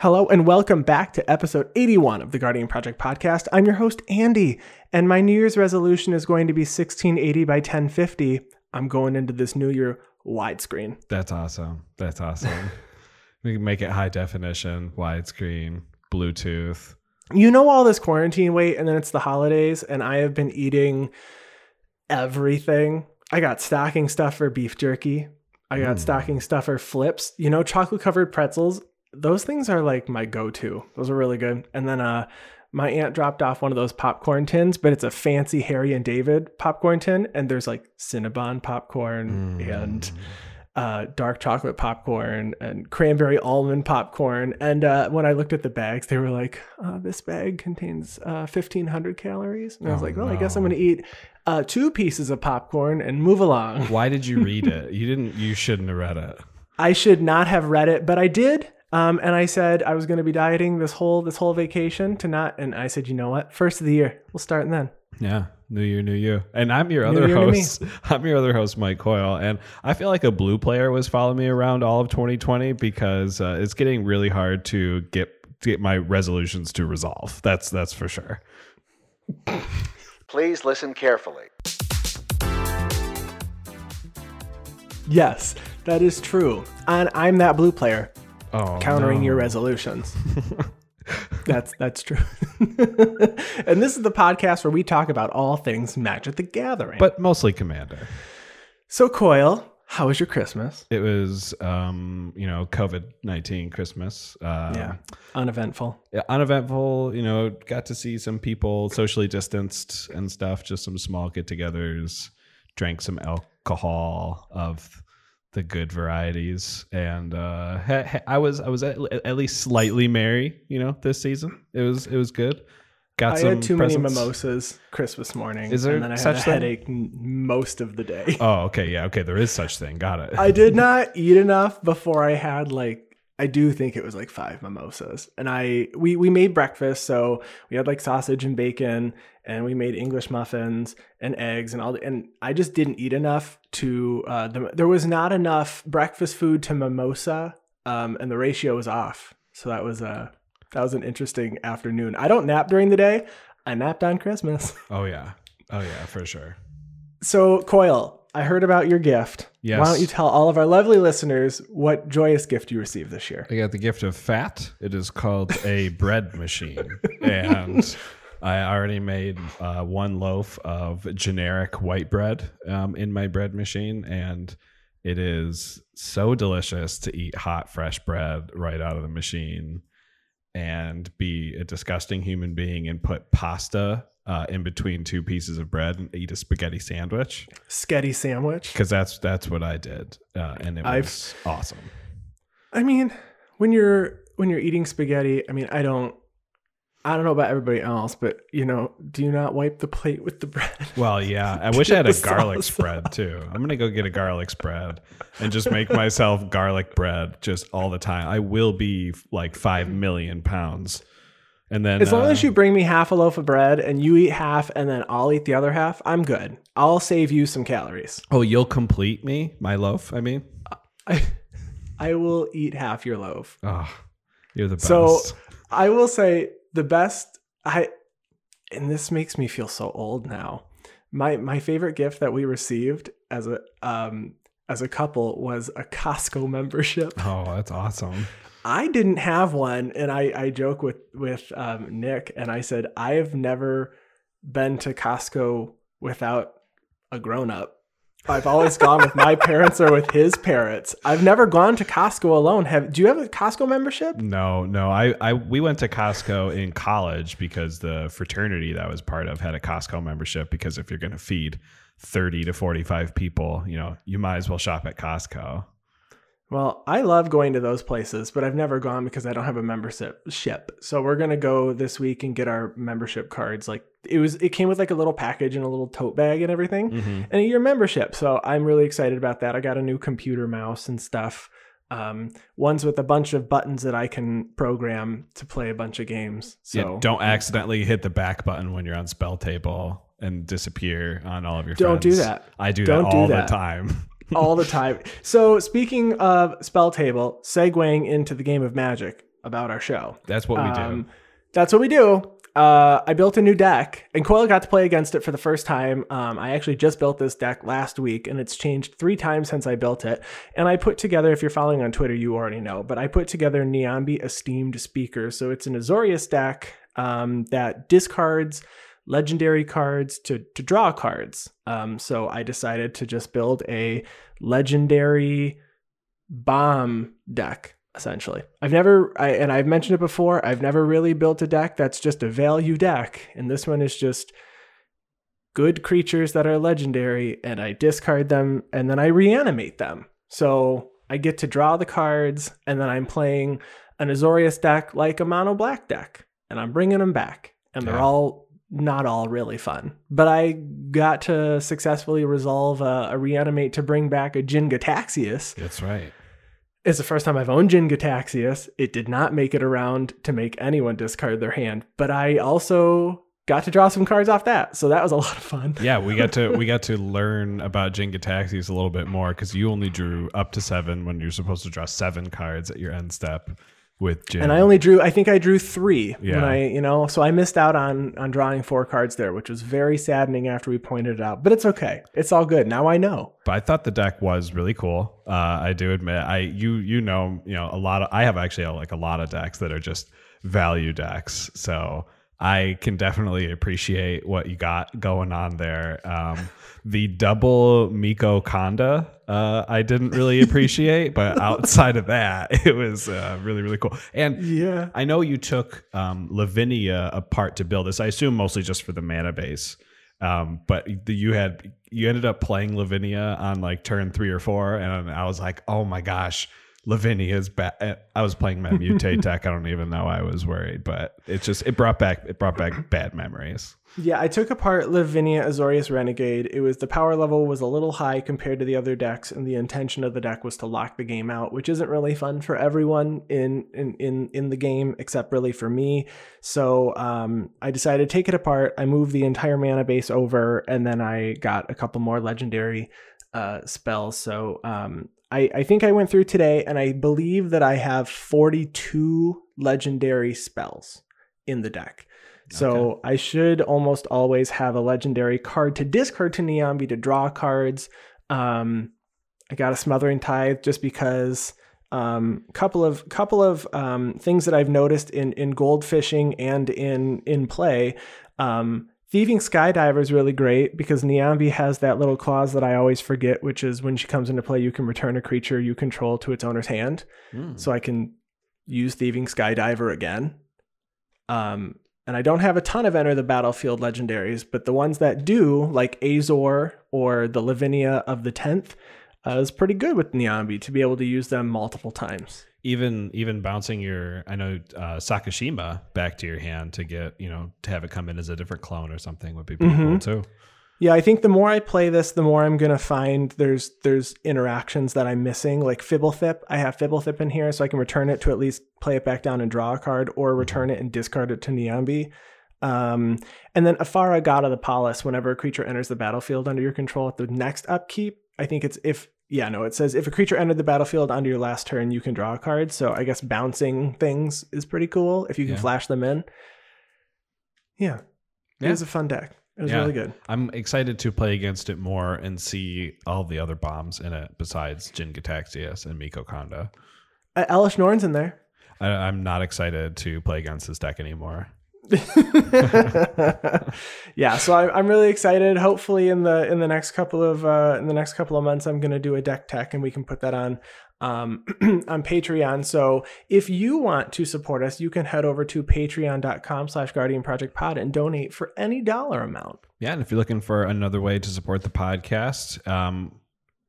Hello and welcome back to episode 81 of the Guardian Project podcast. I'm your host, Andy, and my New Year's resolution is going to be 1680 by 1050. I'm going into this new year widescreen. That's awesome. That's awesome. we can make it high definition, widescreen, Bluetooth. You know, all this quarantine weight, and then it's the holidays, and I have been eating everything. I got stocking stuffer beef jerky. I got Mm. stocking stuffer flips. You know, chocolate covered pretzels. Those things are like my go to. Those are really good. And then uh, my aunt dropped off one of those popcorn tins, but it's a fancy Harry and David popcorn tin, and there's like Cinnabon popcorn Mm. and uh, dark chocolate popcorn and cranberry almond popcorn. And uh, when I looked at the bags, they were like, uh, "This bag contains uh, 1,500 calories." And I was Oh, like, "Well, I guess I'm going to eat uh, two pieces of popcorn and move along." Why did you read it? You didn't. You shouldn't have read it. I should not have read it, but I did. Um, and I said I was going to be dieting this whole this whole vacation to not. And I said, you know what? First of the year, we'll start then. Yeah, New Year, New You. And I'm your New other year, host. I'm your other host, Mike Coyle. And I feel like a blue player was following me around all of 2020 because uh, it's getting really hard to get to get my resolutions to resolve. That's that's for sure. Please listen carefully. Yes, that is true. And I'm that blue player Oh, countering no. your resolutions. that's that's true. and this is the podcast where we talk about all things Magic the Gathering. but mostly Commander. so Coyle, how was your Christmas? It was, um, you know, COVID nineteen Christmas. Um, yeah, uneventful. yeah, uneventful. You know, got to see some people socially distanced and stuff. Just some small get-togethers. Drank some alcohol of the good varieties, and uh, ha- ha- I was I was at, at least slightly merry. You know, this season it was it was good. Got I some had too presents. many mimosas Christmas morning, Is there and then I had a thing? headache most of the day. Oh, okay, yeah, okay. There is such thing. Got it. I did not eat enough before I had like I do think it was like five mimosas. And I we we made breakfast, so we had like sausage and bacon and we made English muffins and eggs and all the, and I just didn't eat enough to uh the, there was not enough breakfast food to mimosa um and the ratio was off. So that was a that was an interesting afternoon. I don't nap during the day. I napped on Christmas. oh yeah. Oh yeah, for sure. So, Coyle, I heard about your gift. Yes. Why don't you tell all of our lovely listeners what joyous gift you received this year? I got the gift of fat. It is called a bread machine. And I already made uh, one loaf of generic white bread um, in my bread machine. And it is so delicious to eat hot, fresh bread right out of the machine and be a disgusting human being and put pasta uh, in between two pieces of bread and eat a spaghetti sandwich Sketty sandwich. because that's that's what I did, uh, and it I've- was awesome. I mean, when you're when you're eating spaghetti, I mean, I don't I don't know about everybody else, but you know, do you not wipe the plate with the bread? Well, yeah. I wish I had a The garlic salsa. spread too. I'm gonna go get a garlic spread and just make myself garlic bread just all the time. I will be like five million pounds, and then As long uh, as you bring me half a loaf of bread and you eat half and then I'll eat the other half, I'm good. I'll save you some calories. oh, you'll complete me my loaf. I mean, I I will eat half your loaf. oh, you're the best. So I will say the best I and this makes me feel so old now. My my favorite gift that we received as a um as a couple was a Costco membership. oh, that's awesome. I didn't have one and I I joke with with um Nick and I said I have never been to Costco without a grown up. I've always gone with my parents or with his parents. I've never gone to Costco alone. Have do you have a Costco membership? No, no. I, I we went to Costco in college because the fraternity that I was part of had a Costco membership because if you're gonna feed 30 to 45 people, you know, you might as well shop at Costco. Well, I love going to those places, but I've never gone because I don't have a membership. Ship. So we're gonna go this week and get our membership cards. Like it was, it came with like a little package and a little tote bag and everything, Mm-hmm. and a year membership. So I'm really excited about that. I got a new computer mouse and stuff. Um, ones with a bunch of buttons that I can program to play a bunch of games. So yeah, don't accidentally hit the back button when you're on spell table and disappear on all of your Don't do that. I do Don't that do all that. the time. all the time. So speaking of spell table, segueing into the game of Magic, about our show. That's what we do. Um, that's what we do. Uh, I built a new deck, and Coyle got to play against it for the first time. Um, I actually just built this deck last week, and it's changed three times since I built it. And I put together, if you're following on Twitter, you already know, but I put together Niambi Esteemed Speaker. So it's an Azorius deck um, that discards legendary cards to, to draw cards. Um, so I decided to just build a legendary bomb deck essentially. I've never, I, and I've mentioned it before, I've never really built a deck that's just a value deck. And this one is just good creatures that are legendary, and I discard them and then I reanimate them. So I get to draw the cards, and then I'm playing an Azorius deck like a mono black deck, and I'm bringing them back. And they're Yeah. all not all really fun. But I got to successfully resolve a, a reanimate to bring back a Jin Gitaxias. That's right. It's the first time I've owned Jin Gitaxias. It did not make it around to make anyone discard their hand, but I also got to draw some cards off that. So that was a lot of fun. Yeah, we got to we got to learn about Jin Gitaxias a little bit more because you only drew up to seven when you're supposed to draw seven cards at your end step with Jin. And I only drew I think I drew 3 when Yeah. I, you know, so I missed out on on drawing four cards there, which was very saddening after we pointed it out. But it's okay. It's all good. Now I know. but I thought the deck was really cool. Uh, I do admit, I you you know you know a lot of I have actually like a lot of decks that are just value decks, so I can definitely appreciate what you got going on there. Um, the double Miko Kanda, uh, I didn't really appreciate, but outside of that, it was uh, really really cool. And Yeah. I know you took um, Lavinia apart to build this. I assume mostly just for the mana base. Um, but you had you ended up playing Lavinia on like turn three or four, and I was like, oh my gosh, Lavinia is bad. I was playing my mutate deck. I don't even know I was worried, but it just it brought back it brought back bad memories. Yeah, I took apart Lavinia Azorius Renegade. It was the power level was a little high compared to the other decks, and the intention of the deck was to lock the game out, which isn't really fun for everyone in in in, in the game, except really for me. So um, I decided to take it apart. I moved the entire mana base over, and then I got a couple more legendary uh, spells. So um, I, I think I went through today, and I believe that I have 42 legendary spells in the deck. So I should almost always have a legendary card to discard to Niambi to draw cards. Um, I got a smothering tithe just because um, couple of couple of um, things that I've noticed in in gold fishing and in in play. Um, Thieving Skydiver is really great because Niambi has that little clause that I always forget, which is when she comes into play, you can return a creature you control to its owner's hand. So I can use Thieving Skydiver again. Um, and I don't have a ton of enter the battlefield legendaries, but the ones that do, like Azor or the Lavinia of the Tenth, uh, is pretty good with Niambi to be able to use them multiple times. Even even bouncing your I know uh, Sakashima back to your hand to get you know to have it come in as a different clone or something would be pretty cool too. Yeah, I think the more I play this, the more I'm gonna find there's there's interactions that I'm missing. Like Fblthp, I have Fblthp in here, so I can return it to at least play it back down and draw a card, or return it and discard it to Niambi. Um, and then Ephara, God of the Polis, whenever a creature enters the battlefield under your control at the next upkeep, I think it's if yeah, no, it says if a creature entered the battlefield under your last turn, you can draw a card. So I guess bouncing things is pretty cool if you can Yeah. flash them in. Yeah. It Yeah. was a fun deck. It was Yeah. really good. I'm excited to play against it more and see all the other bombs in it besides Jin Gitaxias and Miko Kanda. Uh, Elesh Norn's in there. I, I'm not excited to play against this deck anymore. yeah, so I, I'm really excited. Hopefully, in the in the next couple of uh, in the next couple of months, I'm going to do a deck tech, and we can put that on um, on Patreon. So if you want to support us, you can head over to Patreon.com/slash Guardian Project Pod and donate for any dollar amount. Yeah, and if you're looking for another way to support the podcast, um,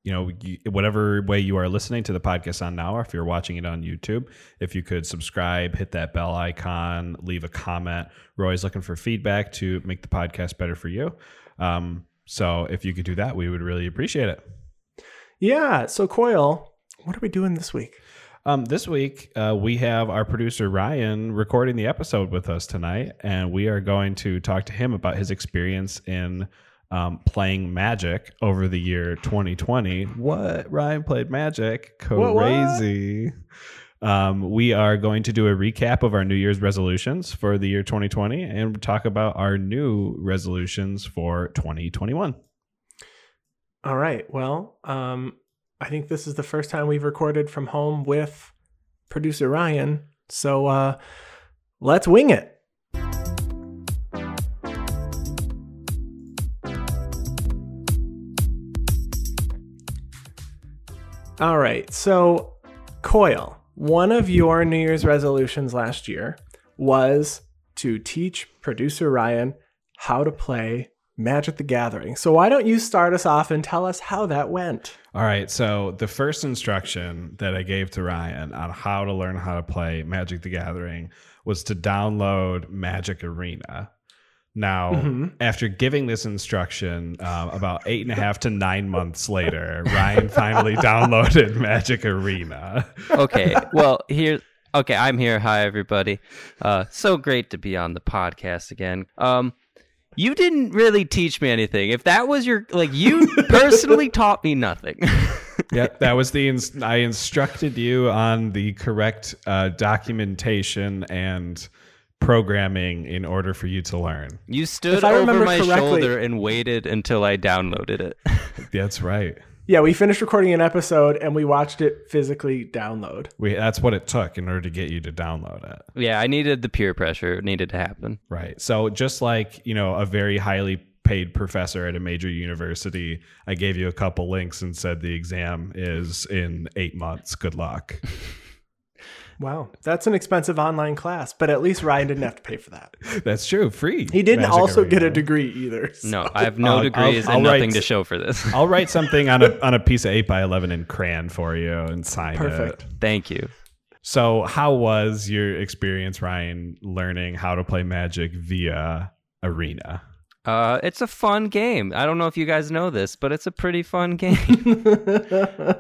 you know, you, whatever way you are listening to the podcast on now, or if you're watching it on YouTube, if you could subscribe, hit that bell icon, leave a comment. We're always looking for feedback to make the podcast better for you. Um, so if you could do that, we would really appreciate it. Yeah. So Coyle, what are we doing this week? Um, this week, uh, we have our producer Ryan recording the episode with us tonight, and we are going to talk to him about his experience in um, playing Magic over the year 2020. What? Ryan played Magic? What, what? Crazy. Um, we are going to do a recap of our New Year's resolutions for the year 2020 and talk about our new resolutions for 2021. All right. Well, um, I think this is the first time we've recorded from home with producer Ryan. So uh, let's wing it. All right. So, Coyle, one of your New Year's resolutions last year was to teach producer Ryan how to play Magic the Gathering. So, why don't you start us off and tell us how that went? All right. So, the first instruction that I gave to Ryan on how to learn how to play Magic the Gathering was to download Magic Arena. Now, Mm-hmm. after giving this instruction um, about eight and a half to nine months later, Ryan finally downloaded Magic Arena. okay. Well, here. Okay, I'm here. Hi, everybody. Uh, so great to be on the podcast again. Um, you didn't really teach me anything. If that was your like, you personally taught me nothing. yeah, that was the. Ins- I instructed you on the correct uh, documentation and programming in order for you to learn. You stood If I over remember my shoulder and waited until I downloaded it. That's right. Yeah, we finished recording an episode and we watched it physically download. We, that's what it took in order to get you to download it. yeah, I needed the peer pressure. It needed to happen. Right. So just like, you know, a very highly paid professor at a major university, I gave you a couple links and said the exam is in 8 months. Good luck. Wow, that's an expensive online class, but at least Ryan didn't have to pay for that. That's true. Free. He didn't Magic also get a degree either. so- No, I have no Uh, degrees I'll- and I'll nothing write- to show for this. I'll write something on a on a piece of 8 by 11 in crayon for you and sign Perfect. it. Thank you. So, how was your experience Ryan learning how to play Magic via Arena? Uh, it's a fun game. I don't know if you guys know this, but it's a pretty fun game.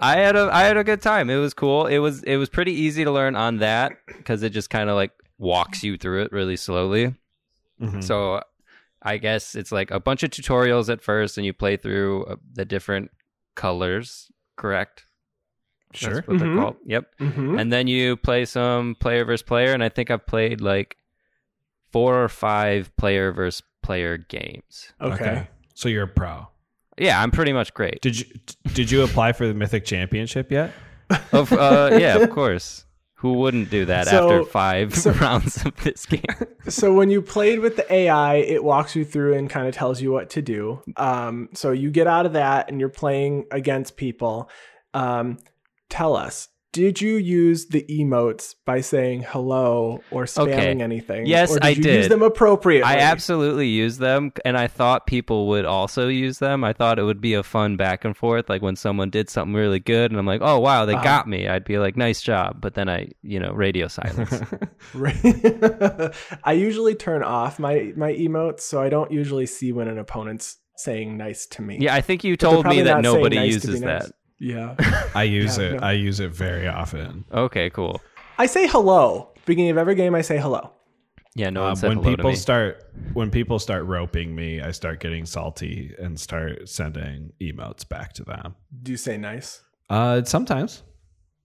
I had a I had a good time. It was cool. It was it was pretty easy to learn on that because it just kind of like walks you through it really slowly. Mhm. So I guess it's like a bunch of tutorials at first, and you play through uh, the different colors. Correct? Sure. That's what Mhm. they're called. Yep. Mhm. And then you play some player versus player, and I think I've played like four or five player versus player games. Okay. So you're a pro. Yeah, I'm pretty much great. Did you did you apply for the Mythic Championship yet? Of, uh, yeah, of course. Who wouldn't do that So- after five so- rounds of this game? So when you played with the AI, it walks you through and kind of tells you what to do. Um, so you get out of that and you're playing against people. Um, tell us, did you use the emotes by saying hello or spamming Okay. anything? Yes, or did I you Use them appropriately. I absolutely use them, and I thought people would also use them. I thought it would be a fun back and forth, like when someone did something really good, and I'm like, "Oh wow, they Uh-huh. got me." I'd be like, "Nice job," but then I, you know, radio silence. I usually turn off my my emotes, so I don't usually see when an opponent's saying nice to me. yeah, I think you But told me that nobody nice uses nice. that. Yeah. I use Yeah, it. no. I use it very often. Okay, cool. I say hello. Beginning of every game, I say hello. Yeah, no one Um, said when hello to people me. start when people start roping me, I start getting salty and start sending emotes back to them. Do you say nice? Uh, sometimes.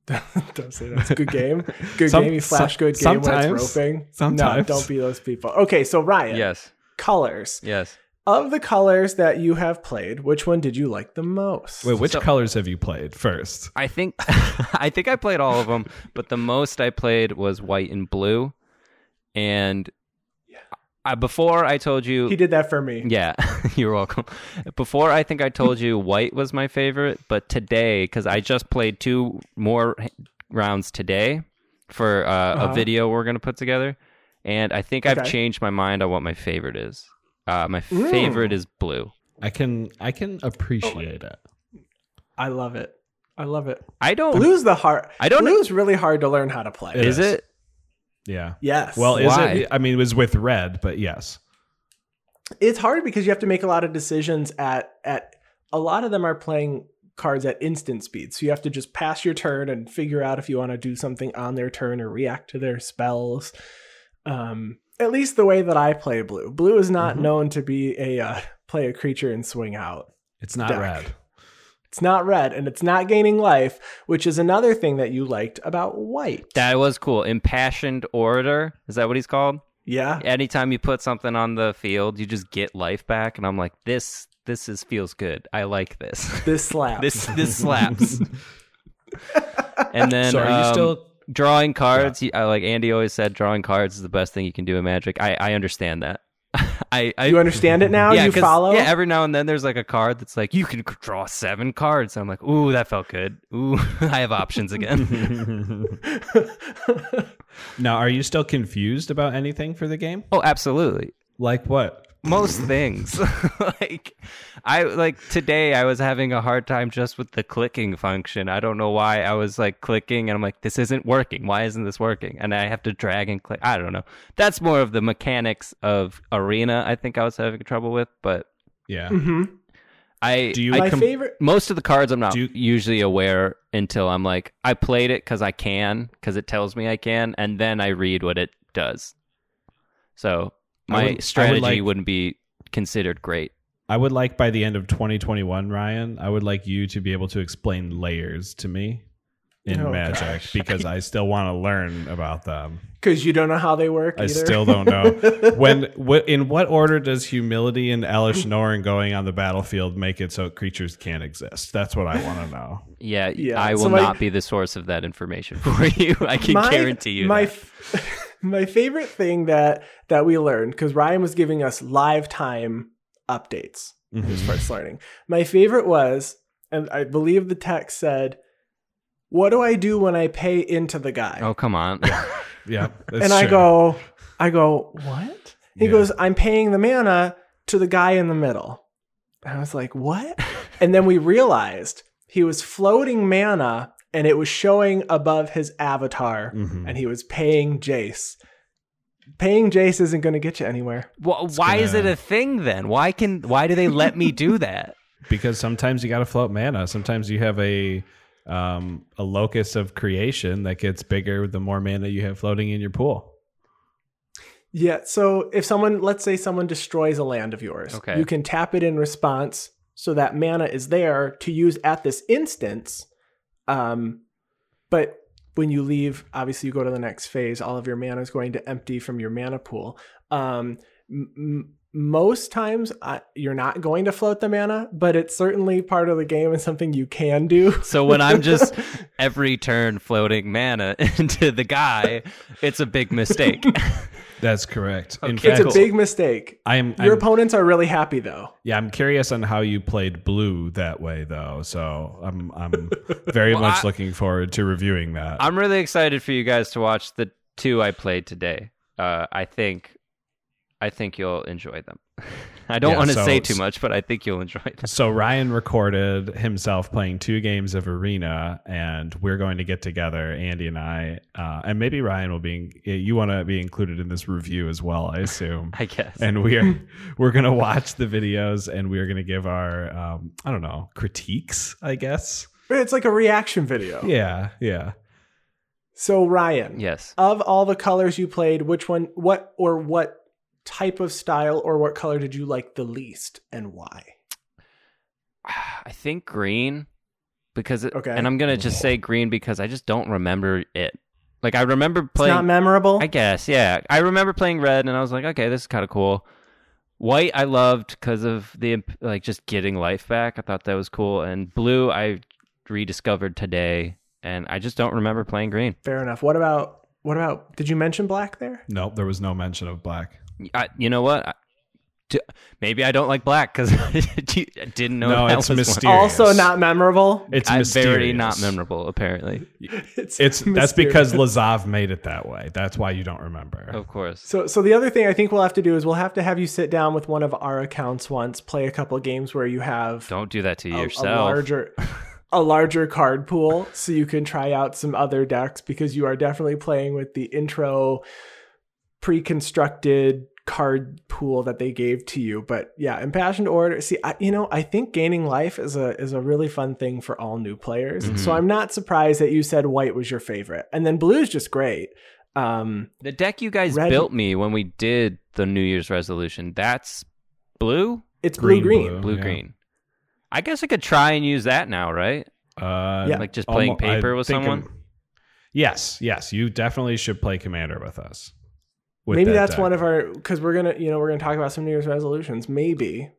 don't say that's a good game. Good Some- game. You flash some- good game when sometimes. it's roping. Sometimes. No, don't be those people. Okay, so Ryan. yes, Colors. yes. Of the colors that you have played, which one did you like the most? Wait, which So- colors have you played first? I think I think I played all of them, but the most I played was white and blue. And I, before I told you, he did that for me. yeah, you're welcome. Before I think I told you white was my favorite, but today because I just played two more rounds today for uh, Uh-huh. a video we're gonna put together, and I think I've changed my mind on what my favorite is. Uh, my Mm. favorite is blue. I can I can appreciate it. I love it. I love it. I don't. lose the heart. I don't- lose really hard to learn how to play. It is is. it? Yeah. Yes. Well, is Why? it? I mean, it was with red, but yes. it's hard because you have to make a lot of decisions at at a lot of them are playing cards at instant speed so you have to just pass your turn and figure out if you want to do something on their turn or react to their spells um at least the way that i play blue blue is not Mhm. known to be a uh, play a creature and swing out It's not Deck. red. It's not red and it's not gaining life, which is another thing that you liked about white. That was cool. Impassioned orator. Is that what he's called? Yeah. Anytime you put something on the field, you just get life back. And I'm like, this this is feels good. I like this. This slaps. this this slaps. and then So are you um, still drawing cards? you- uh, like Andy always said, drawing cards is the best thing you can do in Magic. I I understand that. I, I you understand it now? yeah, you 'cause- follow? Yeah, every now and then there's like a card that's like you can draw seven cards. And I'm like, ooh, that felt good. Ooh, I have options again. now? Are you still confused about anything for the game? oh, absolutely. Like what? Most things. like I like today I was having a hard time just with the clicking function. I don't know why I was like clicking and I'm like this isn't working. Why isn't this working? And I have to drag and click. I don't know. That's more of the mechanics of arena I think I was having trouble with, but Yeah. hmm I Do you I My com- favorite. most of the cards I'm not you- usually aware until I'm like I played it because I can because it tells me I can, and then I read what it does. So I my would- I would strategy like- wouldn't be considered great. I would like by the end of 2021, Ryan, I would like you to be able to explain layers to me in Oh, Magic gosh. because I still want to learn about them. Because you don't know how they work I either. still don't know. when what in what order does humility and Elesh Norn going on the battlefield make it so creatures can't exist? That's what I want to know. Yeah, Yeah, I will so my- not be the source of that information for you. I can my, guarantee you. my that. f- my favorite thing that that we learned because Ryan was giving us live time updates Mhm. his first learning. My favorite was, and I believe the text said, "What do I do when I pay into the guy?" Oh come on! Yeah, and I go, I go, what? He Yeah. goes, I'm paying the mana to the guy in the middle. And I was like, what? and then we realized he was floating mana and it was showing above his avatar Mhm. and he was paying Jace. Paying Jace isn't going to get you anywhere. Wh- why is it a thing then? Why can? Why do they let me do that? because sometimes you got to float mana. Sometimes you have a um, a locus of creation that gets bigger the more mana you have floating in your pool. Yeah. So if someone, let's say someone destroys a land of yours, Okay. you can tap it in response so that mana is there to use at this instance. Um, but when you leave, obviously you go to the next phase, all of your mana is going to empty from your mana pool. Um, m- most times uh, you're not going to float the mana, but it's certainly part of the game and something you can do. So when I'm just every turn floating mana into the guy, it's a big mistake. That's correct. In Okay, it's a big mistake. I'm, Your I'm opponents are really happy though. yeah, I'm curious on how you played blue that way though. So I'm I'm very Well, much I- looking forward to reviewing that. I'm really excited for you guys to watch the two I played today. Uh, I think, I think you'll enjoy them. I don't Yeah, want to so- say too much, but I think you'll enjoy them. So Ryan recorded himself playing two games of Arena, and we're going to get together, Andy and I, uh, and maybe Ryan will be. You want to be included in this review as well, I assume. I guess. and we are we're gonna watch the videos, and we are gonna give our um, I don't know critiques, I guess. It's like a reaction video. Yeah, yeah. So Ryan, yes. of all the colors you played, which one, what or what type of style or what color did you like the least and why? I think green because it, Okay. and I'm gonna just say green because I just don't remember it. Like I remember It's playing. not memorable. I guess, yeah. I remember playing red, and I was like, okay, this is kind of cool. White, I loved because of the like just getting life back. I thought that was cool. And blue, I rediscovered today, and I just don't remember playing green. Fair enough. What about what about? Did you mention black there? Nope, there was no mention of black. I, you know what? I, t- maybe I don't like black because I didn't know. No, that it's was one. mysterious. Also not memorable. It's I'm mysterious. very not memorable, apparently. It's It's that's because Lazav made it that way. That's why you don't remember. Of course. So, so the other thing I think we'll have to do is we'll have to have you sit down with one of our accounts once, play a couple games where you have Don't do that to a, a yourself. larger, a larger card pool, so you can try out some other decks because you are definitely playing with the intro, pre-constructed card pool that they gave to you. But yeah, impassioned orator. See, I, you know, I think gaining life is a is a really fun thing for all new players. Mhm. So I'm not surprised that you said white was your favorite, and then blue is just great. Um, The deck you guys Red- built me when we did the New Year's resolution, that's blue? it's blue Green, green. blue. Blue Yeah. green. I guess I could try and use that now, right? Uh, Yeah. Like just playing almo- I paper with someone. I'm- yes, yes, you definitely should play Commander with us. With Maybe that that's deck. one of our because we're gonna you know we're gonna talk about some New Year's resolutions. Maybe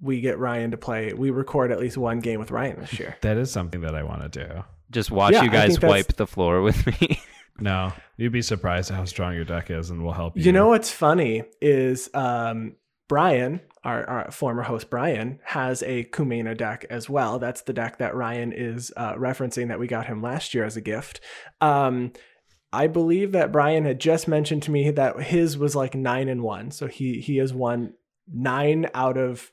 we get Ryan to play. We record at least one game with Ryan this year. That is something that I want to do. Just watch Yeah, you guys wipe the floor with me. No, you'd be surprised how strong your deck is, and we'll help you. You know what's funny is um, Brian, our, our former host Brian, has a Kumena deck as well. That's the deck that Ryan is uh, referencing that we got him last year as a gift. Um, I believe that Brian had just mentioned to me that his was like nine and one, so he he has won nine out of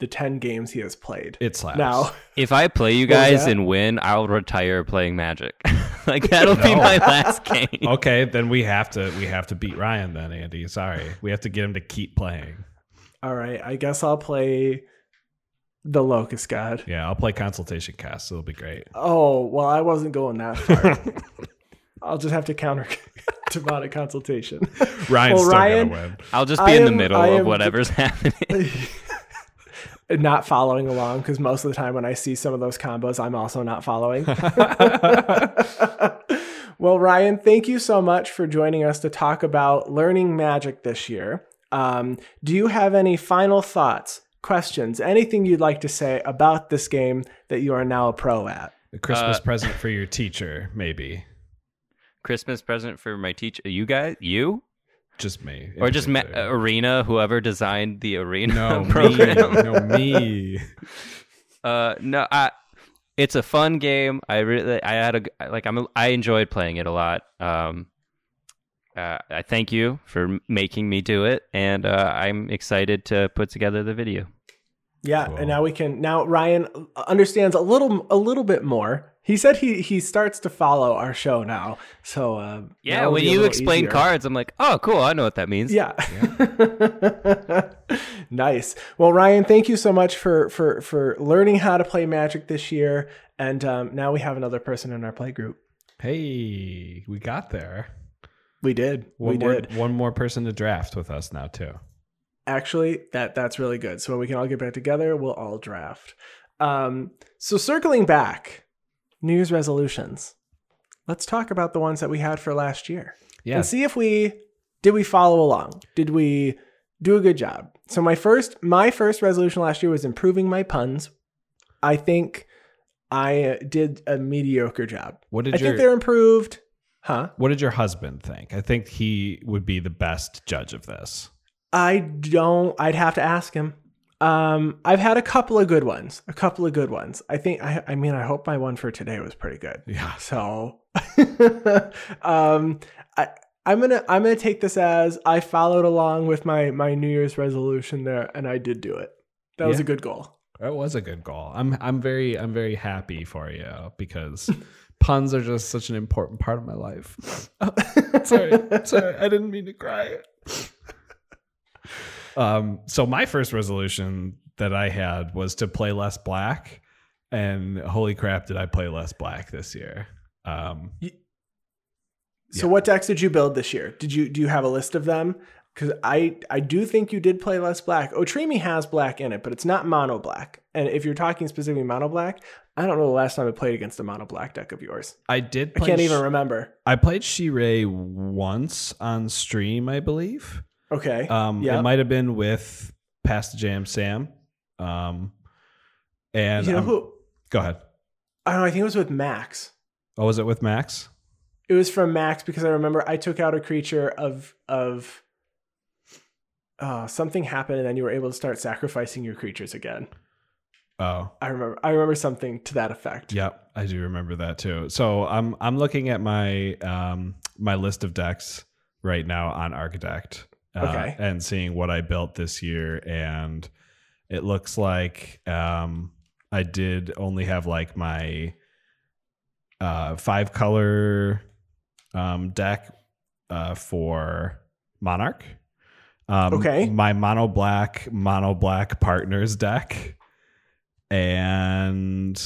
the ten games he has played. it slaps. Now, if I play you guys and win, I'll retire playing Magic. like that'll be my last game. okay, then we have to we have to beat Ryan. Then Andy, sorry, we have to get him to keep playing. all right, I guess I'll play the Locust God. Yeah, I'll play Consultation Kess. It'll be great. Oh well, I wasn't going that far. I'll just have to counter demonic consultation. Ryan's Well, still Ryan- gonna win. I'll just I be in the middle I of am- whatever's happening. not following along because most of the time when I see some of those combos, I'm also not following. well, Ryan, thank you so much for joining us to talk about learning magic this year. Um, do you have any final thoughts, questions, anything you'd like to say about this game that you are now a pro at? A Christmas Uh, present for your teacher, maybe. Christmas present for my teacher. You guys, you Just me, or just Ma- Arena, whoever designed the Arena no me, program. no me. Uh, no, I. It's a fun game. I really, I had a like. I'm. A, I enjoyed playing it a lot. Um, uh, I thank you for making me do it, and uh, I'm excited to put together the video. Yeah, Cool. and now we can now Ryan understands a little a little bit more. He said he he starts to follow our show now. So uh, Yeah, when you explain easier. cards, I'm like, oh, cool. I know what that means. Yeah. nice. Well, Ryan, thank you so much for for for learning how to play Magic this year, and um, now we have another person in our play group. Hey, we got there. We did. One we more, did. one more person to draft with us now too. Actually, that that's really good. So when we can all get back together, we'll all draft. Um, so circling back, New Year's resolutions. Let's talk about the ones that we had for last year. Yeah, and see if we did we follow along did we do a good job so my first my first resolution last year was improving my puns i think i did a mediocre job what did i did think they're improved huh what did your husband think? I think he would be the best judge of this. i don't i'd have to ask him um i've had a couple of good ones a couple of good ones i think i i mean i hope my one for today was pretty good Yeah, So, um, I I'm gonna I'm gonna take this as I followed along with my my New Year's resolution there, and I did do it. That was a good goal. that was a good goal. I'm I'm very I'm very happy for you because puns are just such an important part of my life. sorry, sorry, I didn't mean to cry. Um, so my first resolution that I had was to play less black, and holy crap, did I play less black this year? Um, So, Yeah. what decks did you build this year? Did you do you have a list of them? Because I I do think you did play less black. Otrimi has black in it, but it's not mono black. And if you're talking specifically mono black, I don't know the last time I played against a mono black deck of yours. I did. I can't Sh- even remember. I played Shirei once on stream, I believe. Okay. Um, Yep. It might have been with Past Jam Sam. Um, and you know who? go ahead. I don't know. I think it was with Max. Oh, was it with Max? It was from Max because I remember I took out a creature of of uh, something happened and then you were able to start sacrificing your creatures again. Oh, I remember I remember something to that effect. yep, I do remember that too. So I'm I'm looking at my um my list of decks right now on Archidekt. Uh, Okay. And seeing what I built this year, and it looks like um I did only have like my uh five color um deck uh for Monarch. Um, Okay. My mono black, mono black partners deck. And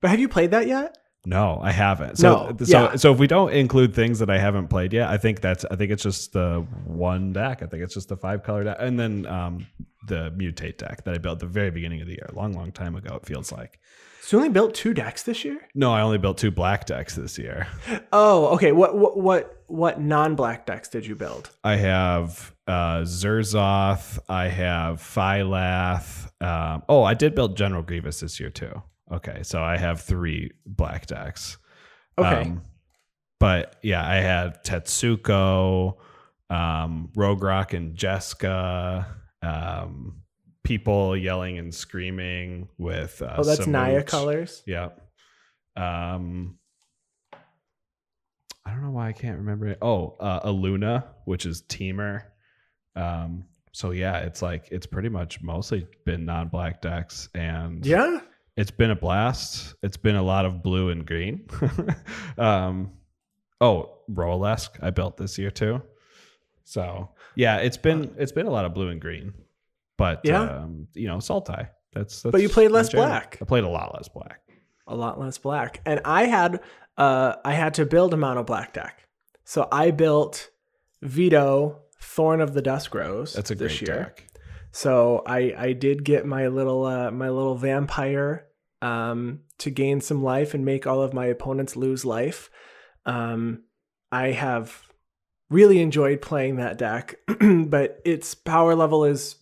But have you played that yet? No, I haven't. So, No, so, yeah. so if we don't include things that I haven't played yet, I think that's, I think it's just the one deck. I think it's just the five color deck. And then, um, the mutate deck that I built the very beginning of the year, long, long time ago. It feels like. So you only built two decks this year? No, I only built two black decks this year. Oh, okay. What what what what non-black decks did you build? I have uh, Zurzoth. I have Phylath. Um, oh, I did build General Grievous this year too. Okay, so I have three black decks. Okay. Um, but yeah, I had Tetsuko, um, Rograkh, and Jessica. Um, people yelling and screaming with. Uh, oh, that's Naya colors. Yeah. Um, I don't know why I can't remember it. Oh, uh, Aluna, which is Temur. Um, so yeah, it's like it's pretty much mostly been non-black decks, and Yeah. It's been a blast. It's been a lot of blue and green. um, oh, Roalesk I built this year too. So yeah, it's been it's been a lot of blue and green, but Yeah. um, you know, Sultai. That's, that's But you played less black. I played a lot less black. a lot less black. And I had uh I had to build a mono black deck. So I built Vito Thorn of the Dusk Rose That's a great year. deck. So I I did get my little uh my little vampire um to gain some life and make all of my opponents lose life. Um I have really enjoyed playing that deck, but its power level is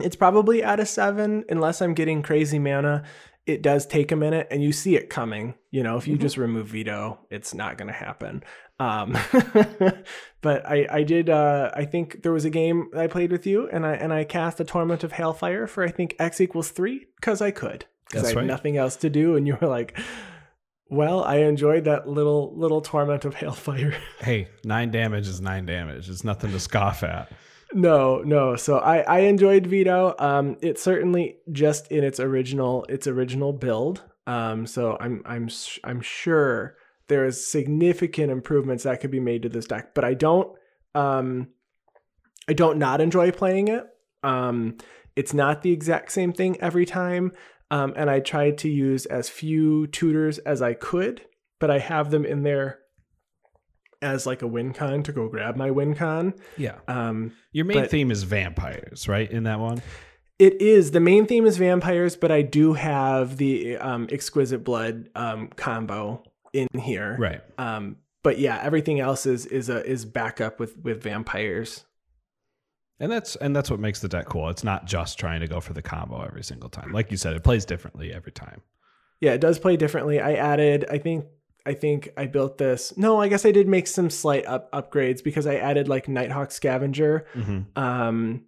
it's probably at a 7 unless I'm getting crazy mana. It does take a minute and you see it coming. You know, if you Mhm. just remove Vito, it's not going to happen. Um, but I, I did. Uh, I think there was a game I played with you, and I and I cast a torment of hailfire for I think X equals three because I could because I had right. nothing else to do, and you were like, "Well, I enjoyed that little little torment of hailfire." Hey, nine damage is nine damage. It's nothing to scoff at. no, no. So I I enjoyed Vito. Um, it's certainly just in its original its original build. Um, so I'm I'm I'm sure there is significant improvements that could be made to this deck, but I don't um I don't not enjoy playing it. Um, it's not the exact same thing every time. Um, and I tried to use as few tutors as I could, but I have them in there as like a win con to go grab my win con. Yeah. Um, Your main But- theme is vampires, right? In that one? It is the main theme is vampires, but I do have the um, exquisite blood um, combo in here. Right. Um, but yeah, everything else is is a is backup with with vampires. And that's and that's what makes the deck cool. It's not just trying to go for the combo every single time. Like you said, it plays differently every time. Yeah, it does play differently. I added, I think, I think I built this. No, I guess I did make some slight up upgrades because I added like Nighthawk Scavenger. Mm-hmm. um,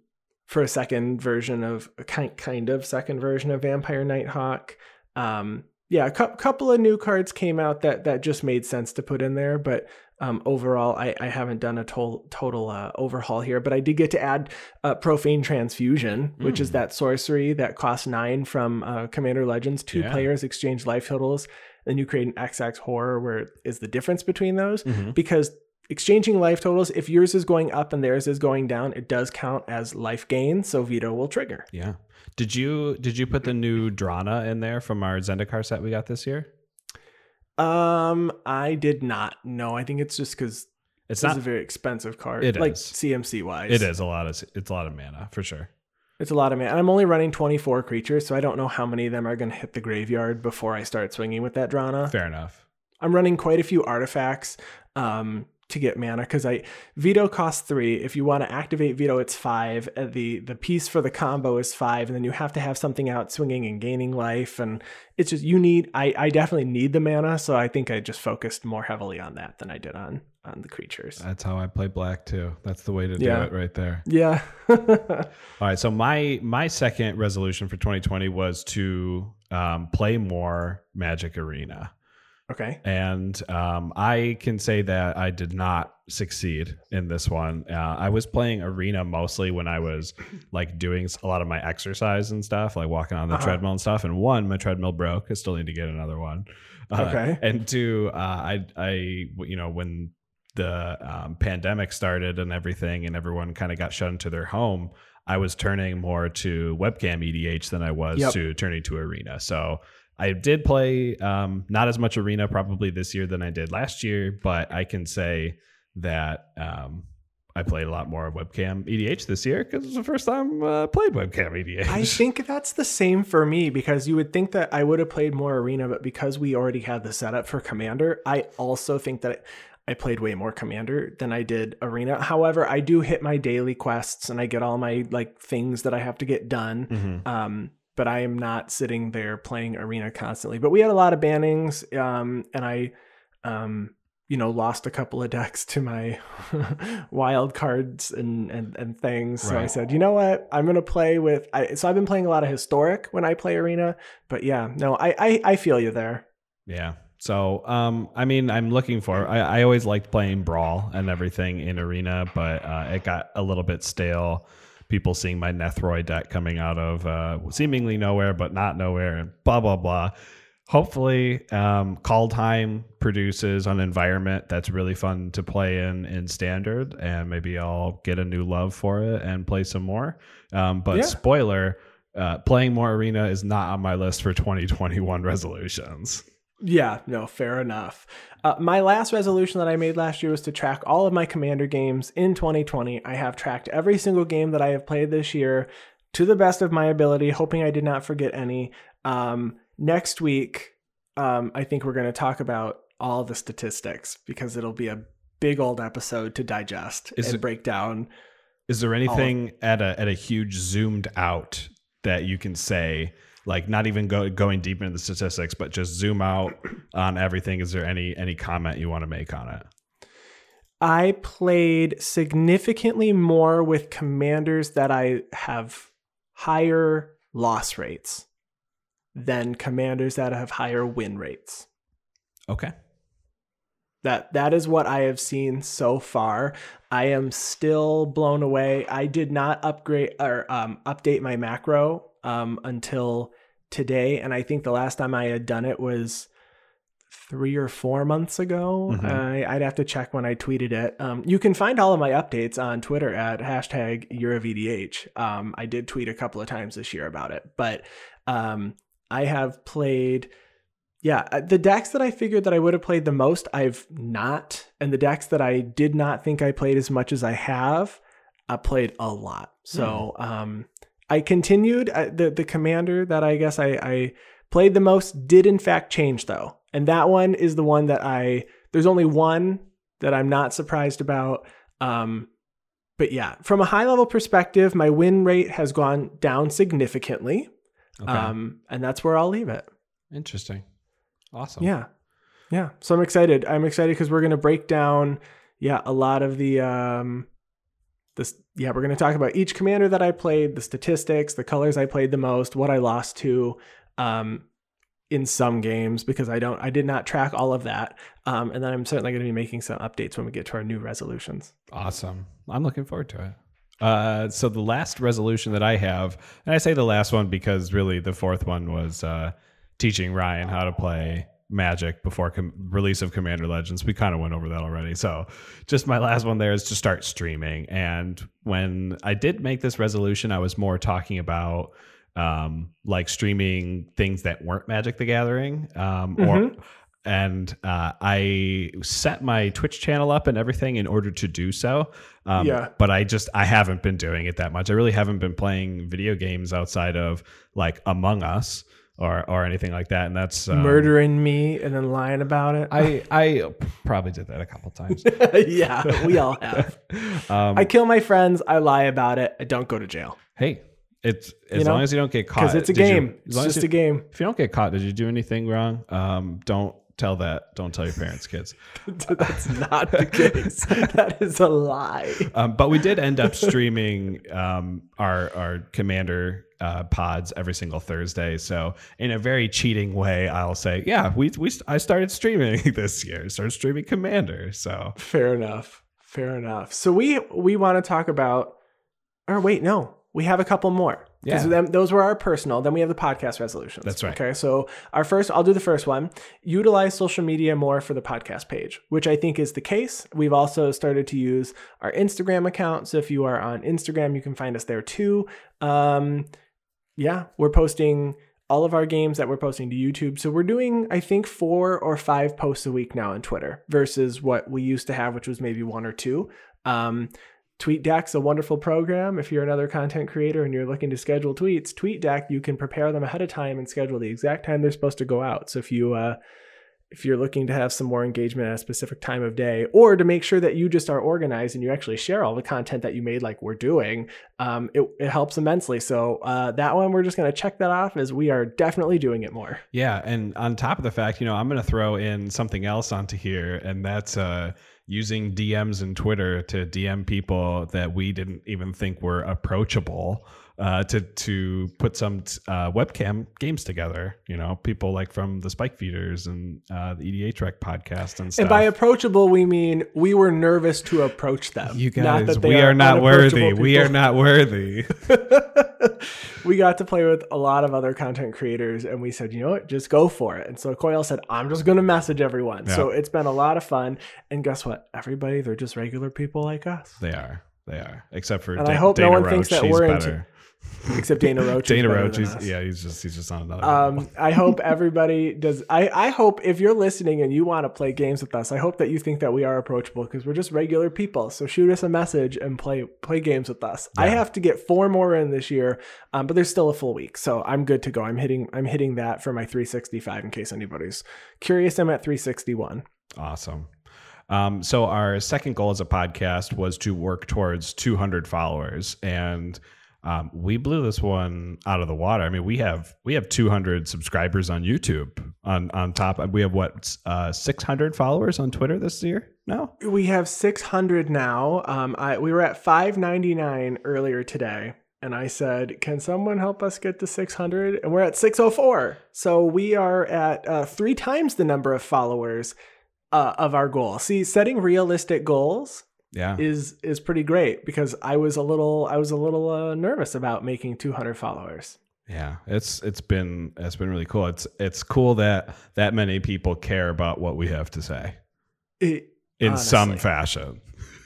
for a second version of a kind kind of second version of Vampire Nighthawk. Um, yeah, a cou- couple of new cards came out that that just made sense to put in there, but um, overall, I, I haven't done a total total uh, overhaul here. But I did get to add uh, Profane Transfusion, which is Mm. that sorcery that costs nine from uh, Commander Legends. Two Yeah. players exchange life totals, and you create an XX horror where is the difference between those Mm-hmm. because exchanging life totals, if yours is going up and theirs is going down, it does count as life gain, so Vito will trigger. Yeah. Did you did you put the new Drana in there from our Zendikar set we got this year? Um, I did not. No, I think it's just because It's not a very expensive card. It like is. CMC wise. it is a lot of it's a lot of mana for sure. It's a lot of mana. I'm only running 24 creatures, so I don't know how many of them are going to hit the graveyard before I start swinging with that Drana. Fair enough. I'm running quite a few artifacts um, to get mana because I Vito costs three. If you want to activate Vito, it's five. Uh, the The piece for the combo is five, and then you have to have something out swinging and gaining life. And it's just you need. I I definitely need the mana, so I think I just focused more heavily on that than I did on on the creatures. That's how I play black too. That's the way to do Yeah. it right there. Yeah. All right. So my my second resolution for 2020 was to um, play more Magic Arena. Okay. and um, I can say that I did not succeed in this one. Uh, I was playing arena mostly when I was like doing a lot of my exercise and stuff, like walking on the Uh-huh. treadmill and stuff. And one, my treadmill broke. I still need to get another one. Uh, Okay. And two, uh, I, I, you know, when the um, pandemic started and everything, and everyone kind of got shut into their home. I was turning more to webcam EDH than I was Yep. to turning to arena. So I did play um, not as much arena probably this year than I did last year, but I can say that um, I played a lot more webcam EDH this year because it's the first time uh, I played webcam EDH. I think that's the same for me because you would think that I would have played more arena, but because we already had the setup for commander, I also think that I played way more commander than I did arena. However, I do hit my daily quests and I get all my like things that I have to get done. Mhm. Um, but I am not sitting there playing arena constantly. But we had a lot of bannings, um, and I, um, you know, lost a couple of decks to my wild cards and and, and things. So I said, you know what, I'm gonna play with. I, so I've been playing a lot of historic when I play arena. But yeah, no, I I, I feel you there. Yeah. So, um, I mean, I'm looking for. I, I always liked playing brawl and everything in arena, but uh, it got a little bit stale. People seeing my Nethroi deck coming out of uh, seemingly nowhere, but not nowhere, and blah blah blah. Hopefully, um, Kaldheim produces an environment that's really fun to play in in standard, and maybe I'll get a new love for it and play some more. Um, but Yeah. spoiler, uh, playing more arena is not on my list for 2021 resolutions. Yeah, no, fair enough. Uh, my last resolution that I made last year was to track all of my Commander games in 2020. I have tracked every single game that I have played this year to the best of my ability, hoping I did not forget any. Um, next week, um, I think we're going to talk about all the statistics because it'll be a big old episode to digest Is and it- break down. Is there anything at a at a huge zoomed out that you can say, like not even go, going deep into the statistics, but just zoom out on everything? Is there any any comment you want to make on it? I played significantly more with commanders that I have higher loss rates than commanders that have higher win rates. Okay. That that is what I have seen so far. I am still blown away. I did not upgrade or um, update my macro um, until today, and I think the last time I had done it was three or four months ago. Mhm. I, I'd have to check when I tweeted it. Um, you can find all of my updates on Twitter at hashtag Year of EDH. Um, I did tweet a couple of times this year about it, but um, I have played. Yeah, uh, the decks that I figured that I would have played the most, I've not, and the decks that I did not think I played as much as I have, I played a lot. So um, I continued uh, the the commander that I guess I, I played the most did in fact change though, and that one is the one that I there's only one that I'm not surprised about. Um, but yeah, from a high level perspective, my win rate has gone down significantly, Okay. um, and that's where I'll leave it. Interesting. Awesome. Yeah. Yeah. So I'm excited. I'm excited because we're going to break down, yeah, a lot of the, um, this, yeah, we're going to talk about each commander that I played, the statistics, the colors I played the most, what I lost to, um, in some games because I don't, I did not track all of that. Um, and then I'm certainly going to be making some updates when we get to our new resolutions. Awesome. I'm looking forward to it. Uh, so the last resolution that I have, and I say the last one because really the fourth one was uh, teaching Ryan how to play Magic before com- release of Commander Legends. We kind of went over that already. So just my last one there is to start streaming. And when I did make this resolution, I was more talking about um, like streaming things that weren't Magic the Gathering um, or and uh, I set my Twitch channel up and everything in order to do so. Um, Yeah. But I just I haven't been doing it that much. I really haven't been playing video games outside of like Among Us or or anything like that. And that's um, Murdering me and then lying about it. I I probably did that a couple times. yeah, we all have. um, I kill my friends. I lie about it. I don't go to jail hey, it's as You know? long as you don't get caught. because it's a did you- game. it's long just you- a game. If you don't get caught, did you do anything wrong? Um, don't tell that. Don't tell your parents, kids. That's not the case. that is a lie. Um, but we did end up streaming um, our our commander uh, pods every single Thursday. So in a very cheating way, I'll say, yeah, we we I started streaming this year. Started streaming commander. So Fair enough. Fair enough. So we we want to talk about. Or wait, no, we have a couple more. Because Yeah. them those were our personal. Then we have the podcast resolutions. That's right. Okay, so our first, I'll do the first one. Utilize social media more for the podcast page, which I think is the case. We've also started to use our Instagram account. So if you are on Instagram, you can find us there too. Um, yeah, we're posting all of our games that we're posting to YouTube. So we're doing, I think, four or five posts a week now on Twitter versus what we used to have, which was maybe one or two. Um, TweetDeck's a wonderful program. If you're another content creator and you're looking to schedule tweets, TweetDeck you can prepare them ahead of time and schedule the exact time they're supposed to go out. So if you uh, if you're looking to have some more engagement at a specific time of day, or to make sure that you just are organized and you actually share all the content that you made, like we're doing, um, it, it helps immensely. So uh, that one, we're just going to check that off as we are definitely doing it more. Yeah, and on top of the fact, you know, I'm going to throw in something else onto here, and that's uh, using DMs and Twitter to DM people that we didn't even think were approachable uh, to to put some uh, webcam games together. You know, people like from the Spike Feeders and uh, the EDHREC podcast and stuff. And by approachable, we mean we were nervous to approach them. You guys, we are, are not worthy. We are not worthy. we got to play with a lot of other content creators, and we said, you know what, just go for it. And so Coyle said, I'm just going to message everyone. Yeah. So it's been a lot of fun. And guess what? Everybody, they're just regular people like us. They are. They are, except for and da- I hope Dana no one Roach. thinks that She's we're better. into except Dana Roach. Dana Roach, he's, yeah, he's just he's just on another. Um, I hope everybody does. I I hope if you're listening and you want to play games with us, I hope that you think that we are approachable because we're just regular people. So shoot us a message and play play games with us. Yeah. I have to get four more in this year, um, but there's still a full week, so I'm good to go. I'm hitting I'm hitting that for my 365 in case anybody's curious. I'm at 361. Awesome. Um, so our second goal as a podcast was to work towards 200 followers, and um, we blew this one out of the water. I mean, we have we have 200 subscribers on YouTube. On on top, we have what uh, 600 followers on Twitter this year. No, we have 600 now. Um, I we were at 599 earlier today and I said, "Can someone help us get to 600?" And we're at 604. So we are at uh, three times the number of followers uh, of our goal. See, setting realistic goals yeah is is pretty great because I was a little I was a little uh, nervous about making 200 followers. Yeah, it's it's been it's been really cool. It's it's cool that that many people care about what we have to say. It, in honestly. some fashion.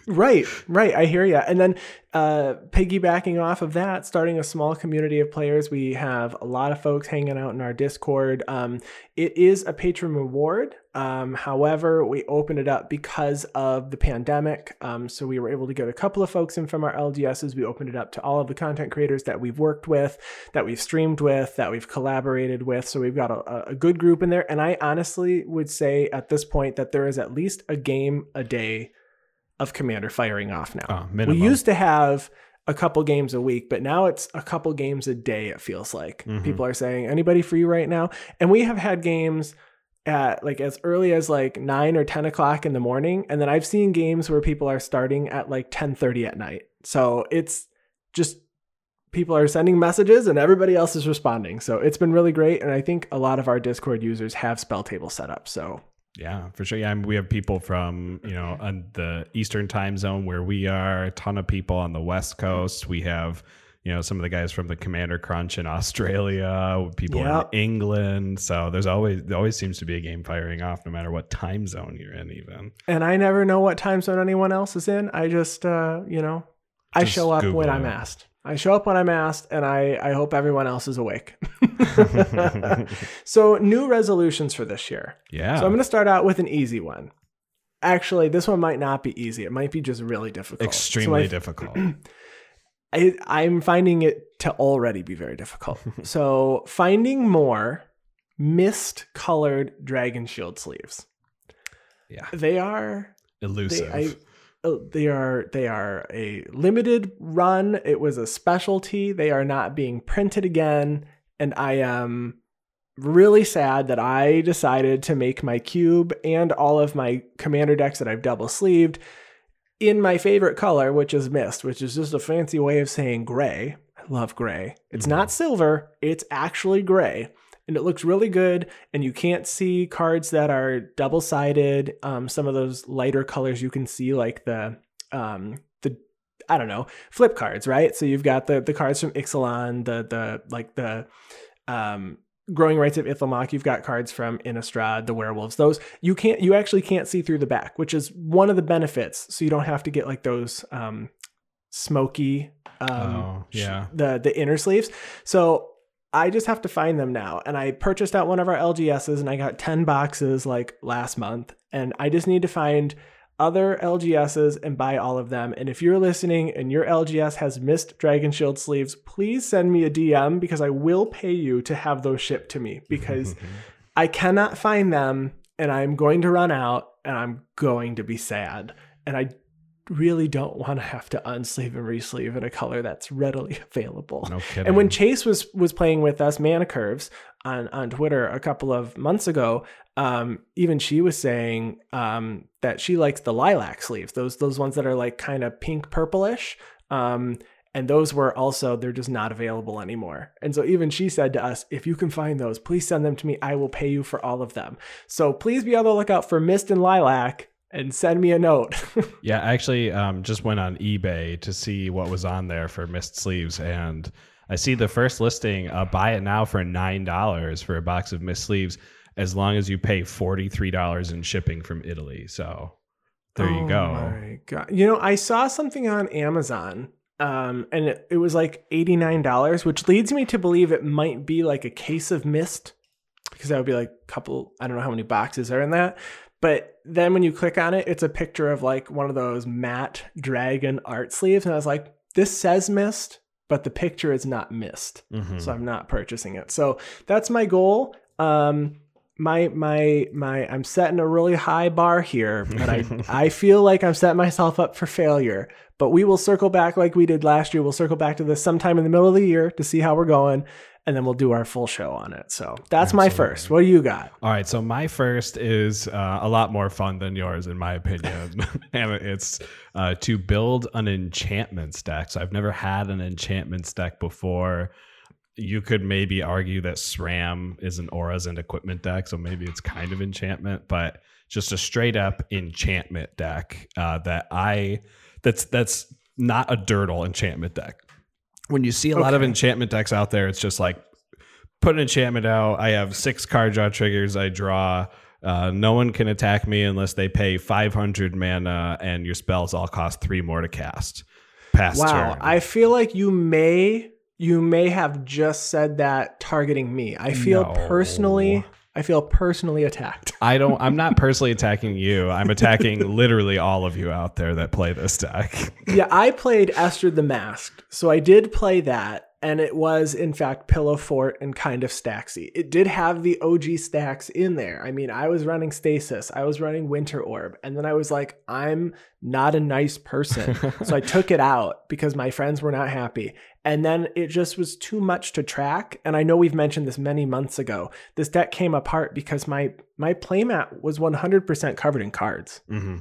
Right, right. I hear you. And then uh, piggybacking off of that, starting a small community of players. We have a lot of folks hanging out in our Discord. Um, it is a patron reward. Um, however, we opened it up because of the pandemic. Um, so we were able to get a couple of folks in from our LGSs. We opened it up to all of the content creators that we've worked with, that we've streamed with, that we've collaborated with. So we've got a, a good group in there. And I honestly would say at this point that there is at least a game a day of Commander firing off now. Oh, we used to have a couple games a week, but now it's a couple games a day, it feels like. Mm-hmm. People are saying, anybody free right now? And we have had games at like as early as like 9 or 10 o'clock in the morning. And then I've seen games where people are starting at like 10 30 at night. So it's just people are sending messages and everybody else is responding. So it's been really great. And I think a lot of our Discord users have spell table set up. So yeah, for sure. Yeah, I mean, we have people from you know on the Eastern time zone where we are. A ton of people on the West Coast. We have you know some of the guys from the Commander Crunch in Australia. People yep. in England. So there's always there always seems to be a game firing off, no matter what time zone you're in, even. And I never know what time zone anyone else is in. I just uh, you know I show up Google when it. I'm asked. I show up when I'm asked, and I, I hope everyone else is awake. so, new resolutions for this year. Yeah. So, I'm going to start out with an easy one. Actually, this one might not be easy. It might be just really difficult. Extremely so difficult. I, I'm finding it to already be very difficult. so, finding more mist colored dragon shield sleeves. Yeah. They are elusive. They, I, Oh, they are they are a limited run. It was a specialty. They are not being printed again, and I am really sad that I decided to make my cube and all of my commander decks that I've double sleeved in my favorite color, which is mist, which is just a fancy way of saying gray. I love gray. It's mm-hmm. not silver, it's actually gray and it looks really good. And you can't see cards that are double sided. Um, some of those lighter colors you can see, like the um, the I don't know flip cards, right? So you've got the the cards from Ixalan, the the like the um, growing rites of Itlimoc. You've got cards from Innistrad, the werewolves. Those you can't you actually can't see through the back, which is one of the benefits. So you don't have to get like those um, smoky um, oh, yeah the the inner sleeves. So I just have to find them now. And I purchased out one of our LGSs and I got 10 boxes like last month. And I just need to find other LGSs and buy all of them. And if you're listening and your LGS has mist Dragon Shield sleeves, please send me a DM because I will pay you to have those shipped to me because I cannot find them and I'm going to run out and I'm going to be sad. And I really don't want to have to unsleeve and resleeve in a color that's readily available. No kidding. And when Chase was was playing with us, Mana Curves on on Twitter a couple of months ago, um, even she was saying um, that she likes the lilac sleeves, those those ones that are like kind of pink purplish. Um, and those were also they're just not available anymore. And so even she said to us, if you can find those, please send them to me. I will pay you for all of them. So please be on the lookout for Mist and Lilac and send me a note. Yeah, I actually um, just went on eBay to see what was on there for mist sleeves, and I see the first listing. Uh, buy it now for nine dollars for a box of mist sleeves, as long as you pay forty three dollars in shipping from Italy. So there you Oh go. my god! You know, I saw something on Amazon, um, and it, it was like eighty nine dollars, which leads me to believe it might be like a case of mist, because that would be like a couple. I don't know how many boxes are in that. But then when you click on it, it's a picture of like one of those matte dragon art sleeves, and I was like, this says mist, but the picture is not mist Mhm. so I'm not purchasing it. So that's my goal. Um, my my my I'm setting a really high bar here, but I I feel like I'm setting myself up for failure. But we will circle back like we did last year. We'll circle back to this sometime in the middle of the year to see how we're going, and then we'll do our full show on it. So that's my first. What do you got? All right, so my first is uh, a lot more fun than yours, in my opinion, and it's uh, to build an enchantment stack. So I've never had an enchantment stack before. You could maybe argue that SRAM is an auras and equipment deck, so maybe it's kind of enchantment, but just a straight up enchantment deck uh, that I that's that's not a dirtle enchantment deck. When you see a lot of enchantment decks out there, it's just like put an enchantment out. I have six card draw triggers. I draw. Uh, no one can attack me unless they pay 500 mana, and your spells all cost three more to cast. Pass Wow, turn. I feel like you may you may have just said that targeting me. I feel No. personally I feel personally attacked. I don't. I'm not personally attacking you. I'm attacking literally all of you out there that play this deck. yeah, I played Estrid the Masked, so I did play that, and it was in fact Pillow Fort and kind of Staxy. It did have the OG stax in there. I mean, I was running Stasis, I was running Winter Orb, and then I was like, I'm not a nice person, so I took it out because my friends were not happy. And then it just was too much to track. And I know we've mentioned this many months ago. This deck came apart because my my playmat was 100% covered in cards hmm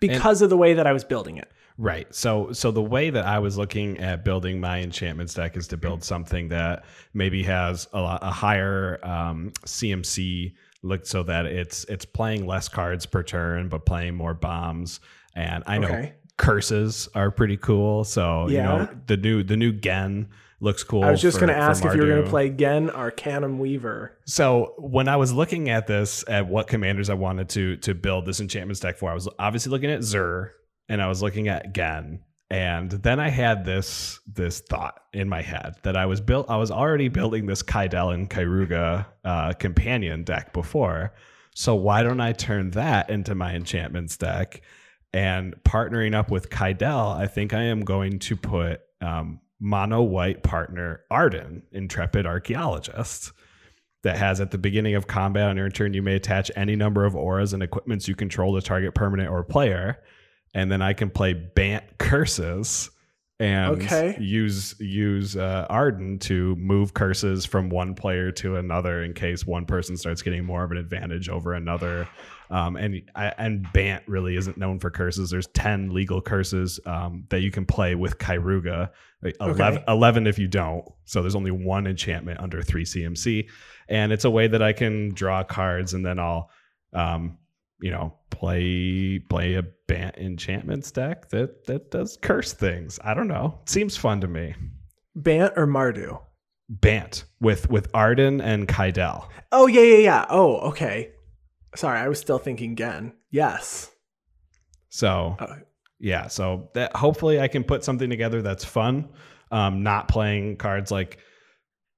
because of the way that I was building it. Right. So so the way that I was looking at building my enchantment deck is to build something that maybe has a, a higher um, CMC look so that it's it's playing less cards per turn but playing more bombs. And I know Okay. Curses are pretty cool. So you know the new the new Gen looks cool. I was just going to ask if you were going to play Gen Arcanum Weaver. So when I was looking at this, at what commanders I wanted to to build this enchantment deck for, I was obviously looking at Zur and I was looking at Gen. And then I had this this thought in my head that I was built. I was already building this Kydele and Keruga uh, companion deck before. So why don't I turn that into my enchantments deck? And partnering up with Kydele, I think I am going to put um, mono white partner Ardenn, Intrepid Archaeologist that has at the beginning of combat on your turn, you may attach any number of auras and equipments you control to target permanent or player. And then I can play Bant Curses and Okay. use use uh, Ardenn to move curses from one player to another in case one person starts getting more of an advantage over another. Um, and and Bant really isn't known for curses. There's ten legal curses um, that you can play with. Like, 11, Okay. 11 if you don't. So there's only one enchantment under three CMC, and it's a way that I can draw cards and then I'll, um, you know, play play a Bant enchantments deck that that does curse things. I don't know. It Seems fun to me. Bant or Mardu? Bant with with Ardenn and Kydele. Oh, yeah, yeah, yeah. Oh, okay. Sorry, I was still thinking Gen. Yes. So Uh, yeah, so that hopefully I can put something together that's fun. Um, not playing cards like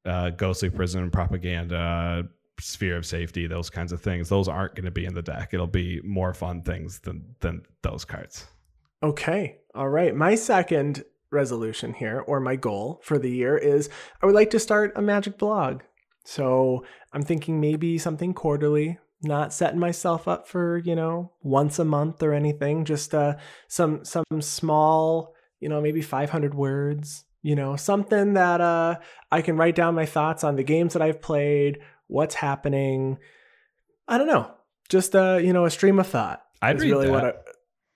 uh, Ghostly Prison Propaganda, sphere of safety, those kinds of things. Those aren't going to be in the deck. It'll be more fun things than than those cards. Okay. All right. My second resolution here, or my goal for the year, is I would like to start a magic blog. So I'm thinking maybe something quarterly, not setting myself up for, you know, once a month or anything, just uh, some some small, you know, maybe 500 words, you know, something that uh, I can write down my thoughts on the games that I've played, what's happening. I don't know, just uh, you know, a stream of thought. I'd read really that. what I,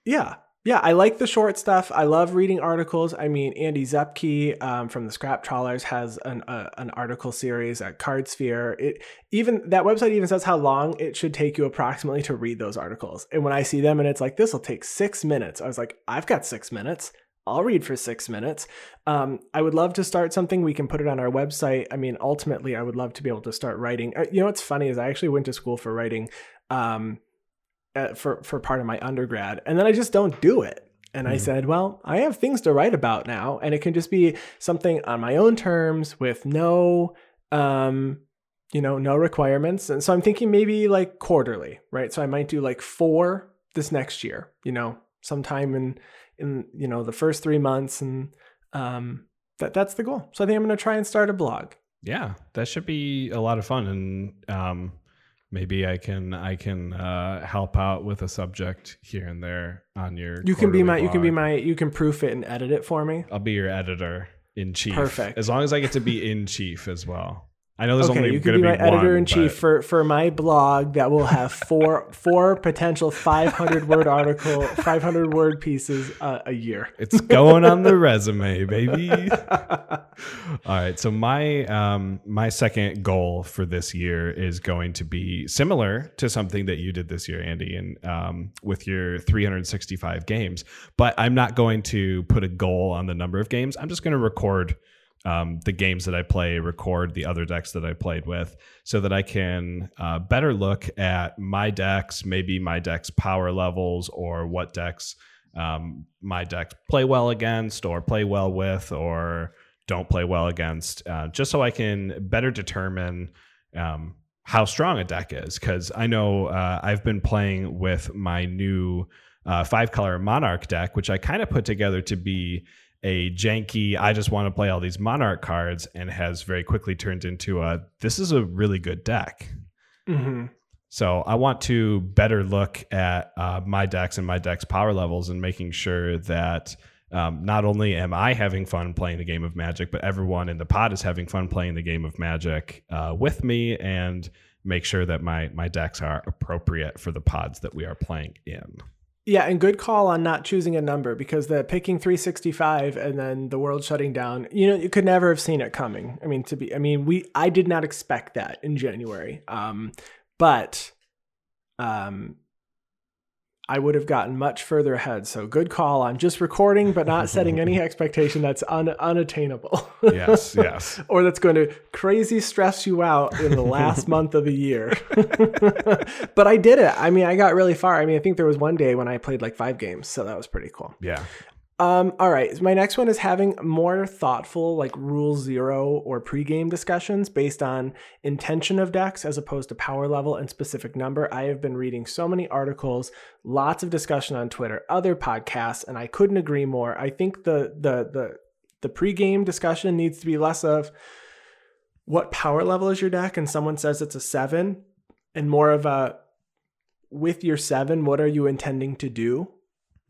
yeah. Yeah, I like the short stuff. I love reading articles. I mean, Andy Zepke um, from the Scrap Trawlers has an uh, an article series at Cardsphere. It even that website even says how long it should take you approximately to read those articles. And when I see them and it's like this will take six minutes, I was like, I've got six minutes. I'll read for six minutes. Um, I would love to start something. We can put it on our website. I mean, ultimately, I would love to be able to start writing. Uh, You know, what's funny is I actually went to school for writing. Um, uh, for for part of my undergrad and then I just don't do it. And I Mhm. said, well, I have things to write about now and it can just be something on my own terms with no um you know, no requirements. And so I'm thinking maybe like quarterly, right? So I might do like 4 this next year, you know, sometime in in you know, the first 3 months and um that that's the goal. So I think I'm going to try and start a blog. Yeah, that should be a lot of fun, and um, maybe I can I can uh, help out with a subject here and there on your. You can be my you can be my you can proof it and edit it for me. I'll be your editor in chief. Perfect. As long as I get to be in chief as well. I know there's okay, only you going be to my be editor in chief but- for for my blog that will have four four potential 500 word article 500 word pieces uh, a year. It's going on the resume, baby. All right. So my um my second goal for this year is going to be similar to something that you did this year, Andy, and um with your 365 games. But I'm not going to put a goal on the number of games. I'm just going to record um, the games that I play, record the other decks that I played with, so that I can uh, better look at my decks, maybe my deck's power levels, or what decks um, my decks play well against, or play well with, or don't play well against, uh, just so I can better determine um, how strong a deck is. Because I know uh, I've been playing with my new uh, five color Monarch deck, which I kind of put together to be a janky, I just want to play all these Monarch cards, and has very quickly turned into a this is a really good deck. hmm So I want to better look at uh, my decks and my deck's power levels and making sure that um, not only am I having fun playing the game of Magic, but everyone in the pod is having fun playing the game of Magic uh, with me and make sure that my my decks are appropriate for the pods that we are playing in. Yeah, and good call on not choosing a number because the picking 365 and then the world shutting down, you know, you could never have seen it coming. I mean, to be I mean, we I did not expect that in January. Um but um I would have gotten much further ahead. So good call on just recording but not setting any expectation that's un, unattainable. Yes, yes. or that's going to crazy stress you out in the last month of the year. but I did it. I mean, I got really far. I mean, I think there was one day when I played like five games, so that was pretty cool. Yeah. Um, all right. My next one is having more thoughtful, like rule zero or pregame discussions based on intention of decks as opposed to power level and specific number. I have been reading so many articles, lots of discussion on Twitter, other podcasts, and I couldn't agree more. I think the the the the pregame discussion needs to be less of what power level is your deck, and someone says it's a seven, and more of a with your seven, what are you intending to do?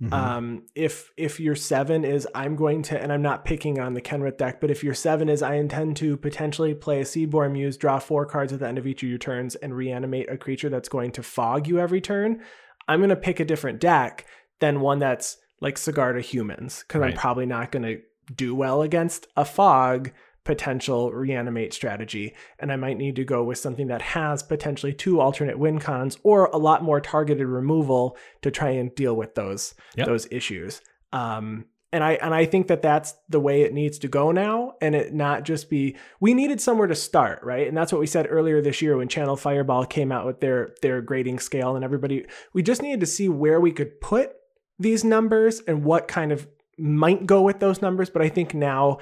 Mhm. Um, if if your seven is I'm going to, and I'm not picking on the Kenrith deck, but if your seven is I intend to potentially play a Seedborn Muse, draw four cards at the end of each of your turns, and reanimate a creature that's going to fog you every turn, I'm going to pick a different deck than one that's like Sigarda Humans because Right. I'm probably not going to do well against a fog potential reanimate strategy and i might need to go with something that has potentially two alternate win cons or a lot more targeted removal to try and deal with those Yep. those issues. Um and i and i think that that's the way it needs to go now and it not just be we needed somewhere to start right? And that's what we said earlier this year when channel fireball came out with their their grading scale and everybody we just needed to see where we could put these numbers and what kind of might go with those numbers. But i think now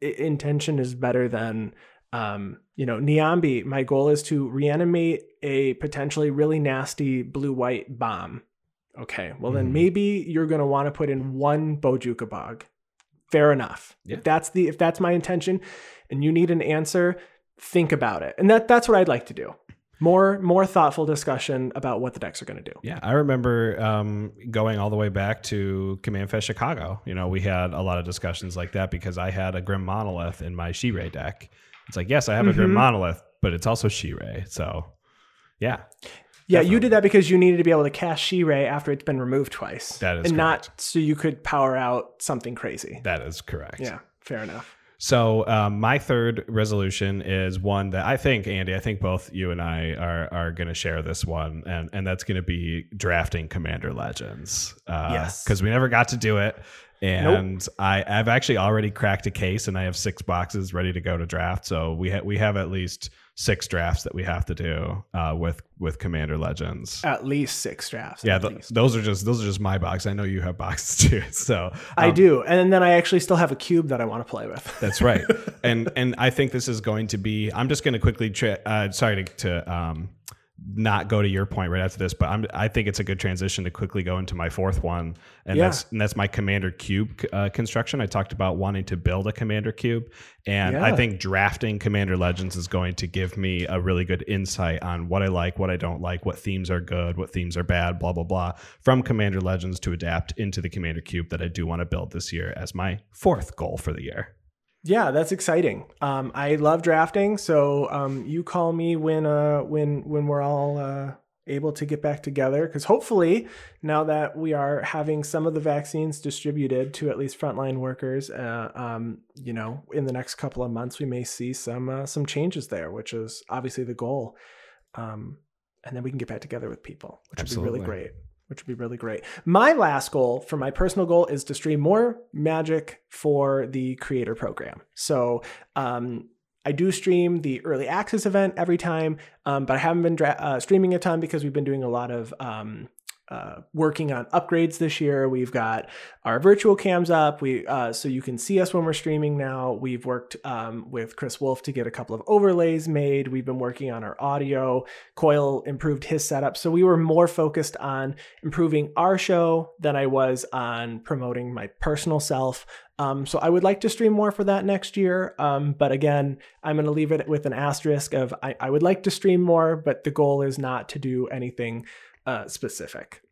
intention is better than Um, you know, Niambi, my goal is to reanimate a potentially really nasty blue white bomb. Okay, well then Mhm. maybe you're gonna want to put in one Bojuka bog. Fair enough. Yeah. If that's the if that's my intention, and you need an answer, think about it. And that that's what I'd like to do. More more thoughtful discussion about what the decks are going to do. Yeah, I remember um, going all the way back to Command Fest Chicago. You know, we had a lot of discussions like that because I had a Grim Monolith in my Shirei deck. It's like, yes, I have a Grim Mhm. Monolith, but it's also Shirei. So, yeah, Yeah, you did that because you needed to be able to cast Shirei after it's been removed twice. That is and not so you could power out something crazy. that is correct. Yeah, fair enough. So um, my third resolution is one that I think Andy, I think both you and I are are going to share this one, and and that's going to be drafting Commander Legends. Uh, Yes. because we never got to do it, and I I've actually already cracked a case, and I have six boxes ready to go to draft. So we ha- we have at least six drafts that we have to do uh, with with Commander Legends. At least six drafts. yeah, th- those are just those are just my box. I know you have boxes too. So I um, do, and then I actually still have a cube that I want to play with. That's right. and and I think this is going to be. I'm just going to quickly. Tra- uh, sorry to, to um, not go to your point right after this, but I'm. I think it's a good transition to quickly go into my fourth one, and Yeah. that's and that's my Commander Cube uh, construction. I talked about wanting to build a Commander Cube, and I think drafting Commander Legends is going to give me a really good insight on what I like, what I don't like, what themes are good, what themes are bad, blah blah blah, from Commander Legends to adapt into the Commander Cube that I do want to build this year as my fourth goal for the year. Yeah, that's exciting. Um, I love drafting, so um, you call me when uh, when when we're all uh, able to get back together. Because hopefully, now that we are having some of the vaccines distributed to at least frontline workers, uh, um, you know, in the next couple of months, we may see some uh, some changes there, which is obviously the goal. Um, and then we can get back together with people, which would be really great. Which would be really great. My last goal for my personal goal is to stream more magic for the creator program. So um, I do stream the early access event every time, um, but I haven't been dra- uh, streaming a ton because we've been doing a lot of um, uh, working on upgrades this year. We've got our virtual cams up, we uh, so you can see us when we're streaming now. We've worked um, with Chris Wolf to get a couple of overlays made. We've been working on our audio. Coyle improved his setup, so we were more focused on improving our show than I was on promoting my personal self. Um, so I would like to stream more for that next year. Um, but again, I'm going to leave it with an asterisk of I, I would like to stream more, but the goal is not to do anything uh, specific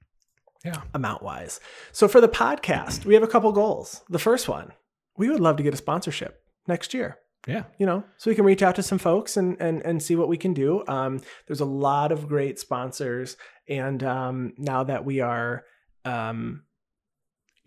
Yeah. amount wise. So for the podcast, we have a couple goals. The first one, we would love to get a sponsorship next year. Yeah. You know, so we can reach out to some folks and and and see what we can do. Um, there's a lot of great sponsors, and um, now that we are um,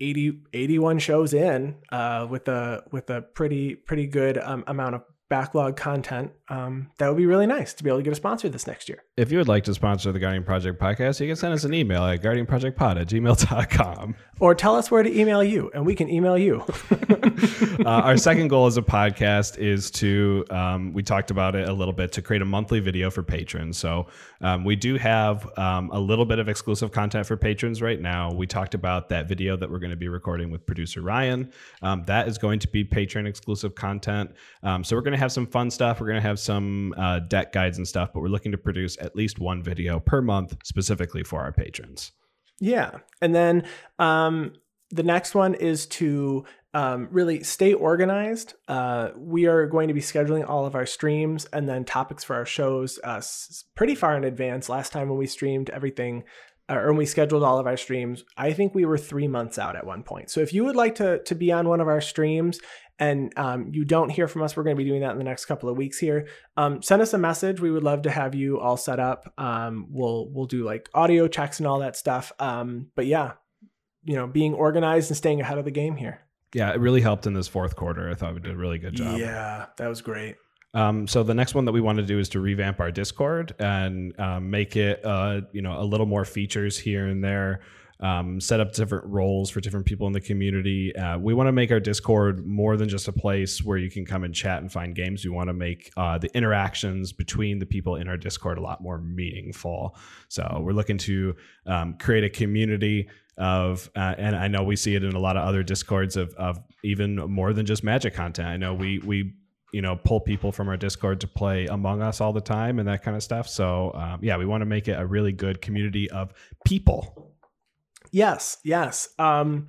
80, 81 shows in uh, with a with a pretty pretty good um, amount of backlog content, um, that would be really nice to be able to get a sponsor this next year. If you would like to sponsor the Guardian Project podcast, you can send us an email at guardianprojectpod at gmail.com. Or tell us where to email you, and we can email you. uh, our second goal as a podcast is to, um, we talked about it a little bit, to create a monthly video for patrons. So um, we do have um, a little bit of exclusive content for patrons right now. We talked about that video that we're going to be recording with producer Ryan. Um, that is going to be patron exclusive content. Um, so we're going to have some fun stuff. We're going to have some uh, deck guides and stuff, but we're looking to produce at least one video per month specifically for our patrons. Yeah. And then um, the next one is to um, really stay organized. Uh, we are going to be scheduling all of our streams and then topics for our shows uh, pretty far in advance. Last time when we streamed everything, uh, or when we scheduled all of our streams, I think we were three months out at one point. So if you would like to to be on one of our streams and um, you don't hear from us, we're going to be doing that in the next couple of weeks here. Um, send us a message. We would love to have you all set up. Um, we'll we'll do like audio checks and all that stuff. Um, but yeah, you know, being organized and staying ahead of the game here. Yeah, it really helped in this fourth quarter. I thought we did a really good job. Yeah, that was great. Um, so the next one that we want to do is to revamp our Discord and um, make it, uh, you know, a little more features here and there. Um, set up different roles for different people in the community. Uh, we want to make our Discord more than just a place where you can come and chat and find games. We want to make uh, the interactions between the people in our Discord a lot more meaningful. So we're looking to um, create a community of, uh, and I know we see it in a lot of other Discords of, of even more than just Magic content. I know we we you know pull people from our discord to play among us all the time and that kind of stuff so um, yeah we want to make it a really good community of people Yes, yes. Um,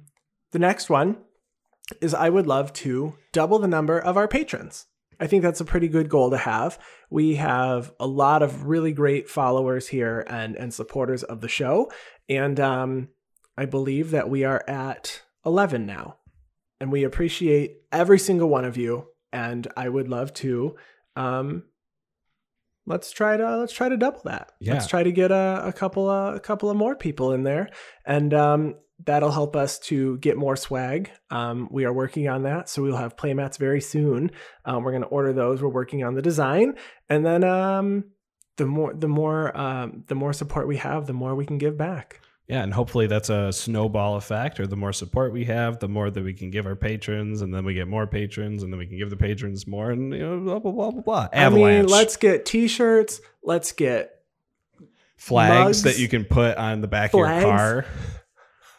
the next one is I would love to double the number of our patrons. I think that's a pretty good goal to have. We have a lot of really great followers here and, and supporters of the show. And um, I believe that we are at 11 now. And we appreciate every single one of you. And I would love to um, let's try to let's try to double that. Yeah. Let's try to get a, a couple of a couple of more people in there, and um, that'll help us to get more swag. Um, we are working on that, so we'll have playmats very soon. Um, we're going to order those. We're working on the design, and then um, the more the more um, the more support we have, the more we can give back. Yeah and hopefully that's a snowball effect or the more support we have the more that we can give our patrons and then we get more patrons and then we can give the patrons more and you know blah blah blah blah blah avalanche I mean, let's get t-shirts. Let's get flags mugs, that you can put on the back flags. of your car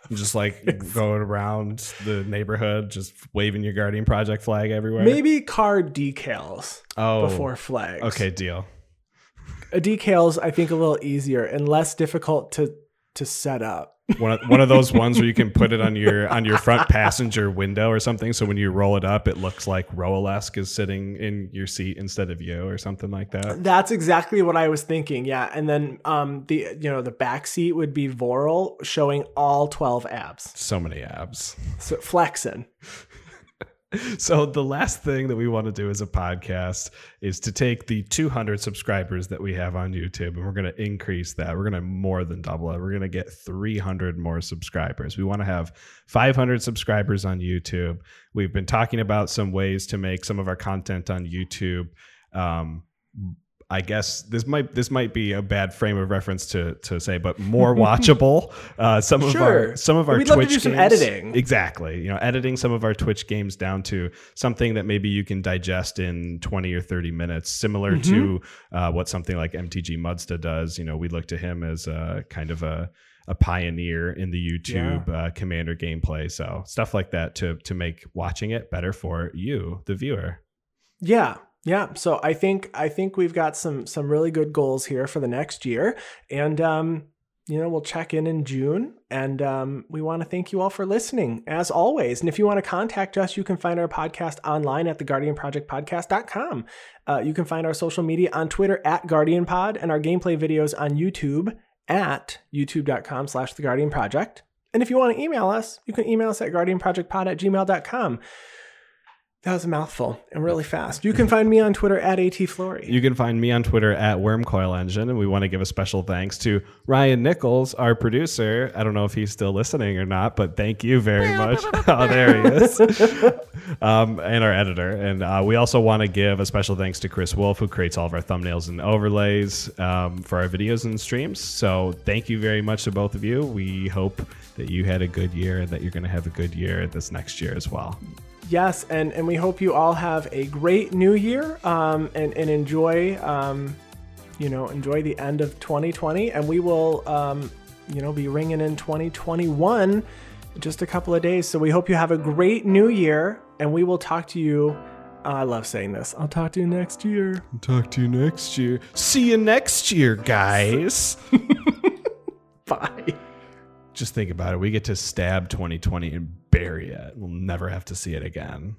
And just like going around the neighborhood just waving your guardian project flag everywhere maybe car decals oh before flags. okay deal a decals I think a little easier and less difficult to to set up. one of, one of those ones where you can put it on your on your front passenger window or something so when you roll it up it looks like Roalesk is sitting in your seat instead of you or something like that That's exactly what I was thinking. Yeah, and then um the you know the back seat would be Vorel showing all 12 abs. so many abs So flexing. So the last thing that we want to do as a podcast is to take the 200 subscribers that we have on youtube and we're going to increase that. We're going to more than double it. We're going to get 300 more subscribers. We want to have 500 subscribers on youtube. We've been talking about some ways to make some of our content on youtube um, I guess this might this might be a bad frame of reference to to say, but more watchable. Uh, some of our some of our We'd love to Twitch do some editing. Exactly. You know, editing some of our Twitch games down to something that maybe you can digest in 20 or 30 minutes, similar Mm-hmm. to uh, what something like MTG Muddstah does. You know, we look to him as a kind of a a pioneer in the YouTube uh, commander gameplay. So stuff like that to to make watching it better for you, the viewer. Yeah. Yeah. So I think I think we've got some some really good goals here for the next year and um you know, we'll check in in June and um, we want to thank you all for listening as always. And if you want to contact us, you can find our podcast online at theguardianprojectpodcast.com. Uh, you can find our social media on Twitter at GuardianPod and our gameplay videos on YouTube at youtube.com slash the Guardian Project. And if you want to email us, you can email us at guardianprojectpod at gmail.com. That was a mouthful and really fast. You can find me on Twitter at ATFlory. You can find me on Twitter at Wurmcoil Engine, and we want to give a special thanks to Ryan Nichols, our producer. I don't know if he's still listening or not, but thank you very much. oh, there he is. um, and our editor. And uh, we also want to give a special thanks to Chris Wolf, who creates all of our thumbnails and overlays um, for our videos and streams. So thank you very much to both of you. We hope that you had a good year and that you're going to have a good year this next year as well. Yes, and, and we hope you all have a great new year um, and, and enjoy, um, you know, enjoy the end of 2020. And we will, um, you know, be ringing in 2021 in just a couple of days. So we hope you have a great new year and we will talk to you. uh, I love saying this. I'll talk to you next year. Talk to you next year. See you next year, guys. Bye. Just think about it. We get to stab 2020 and bury it. We'll never have to see it again.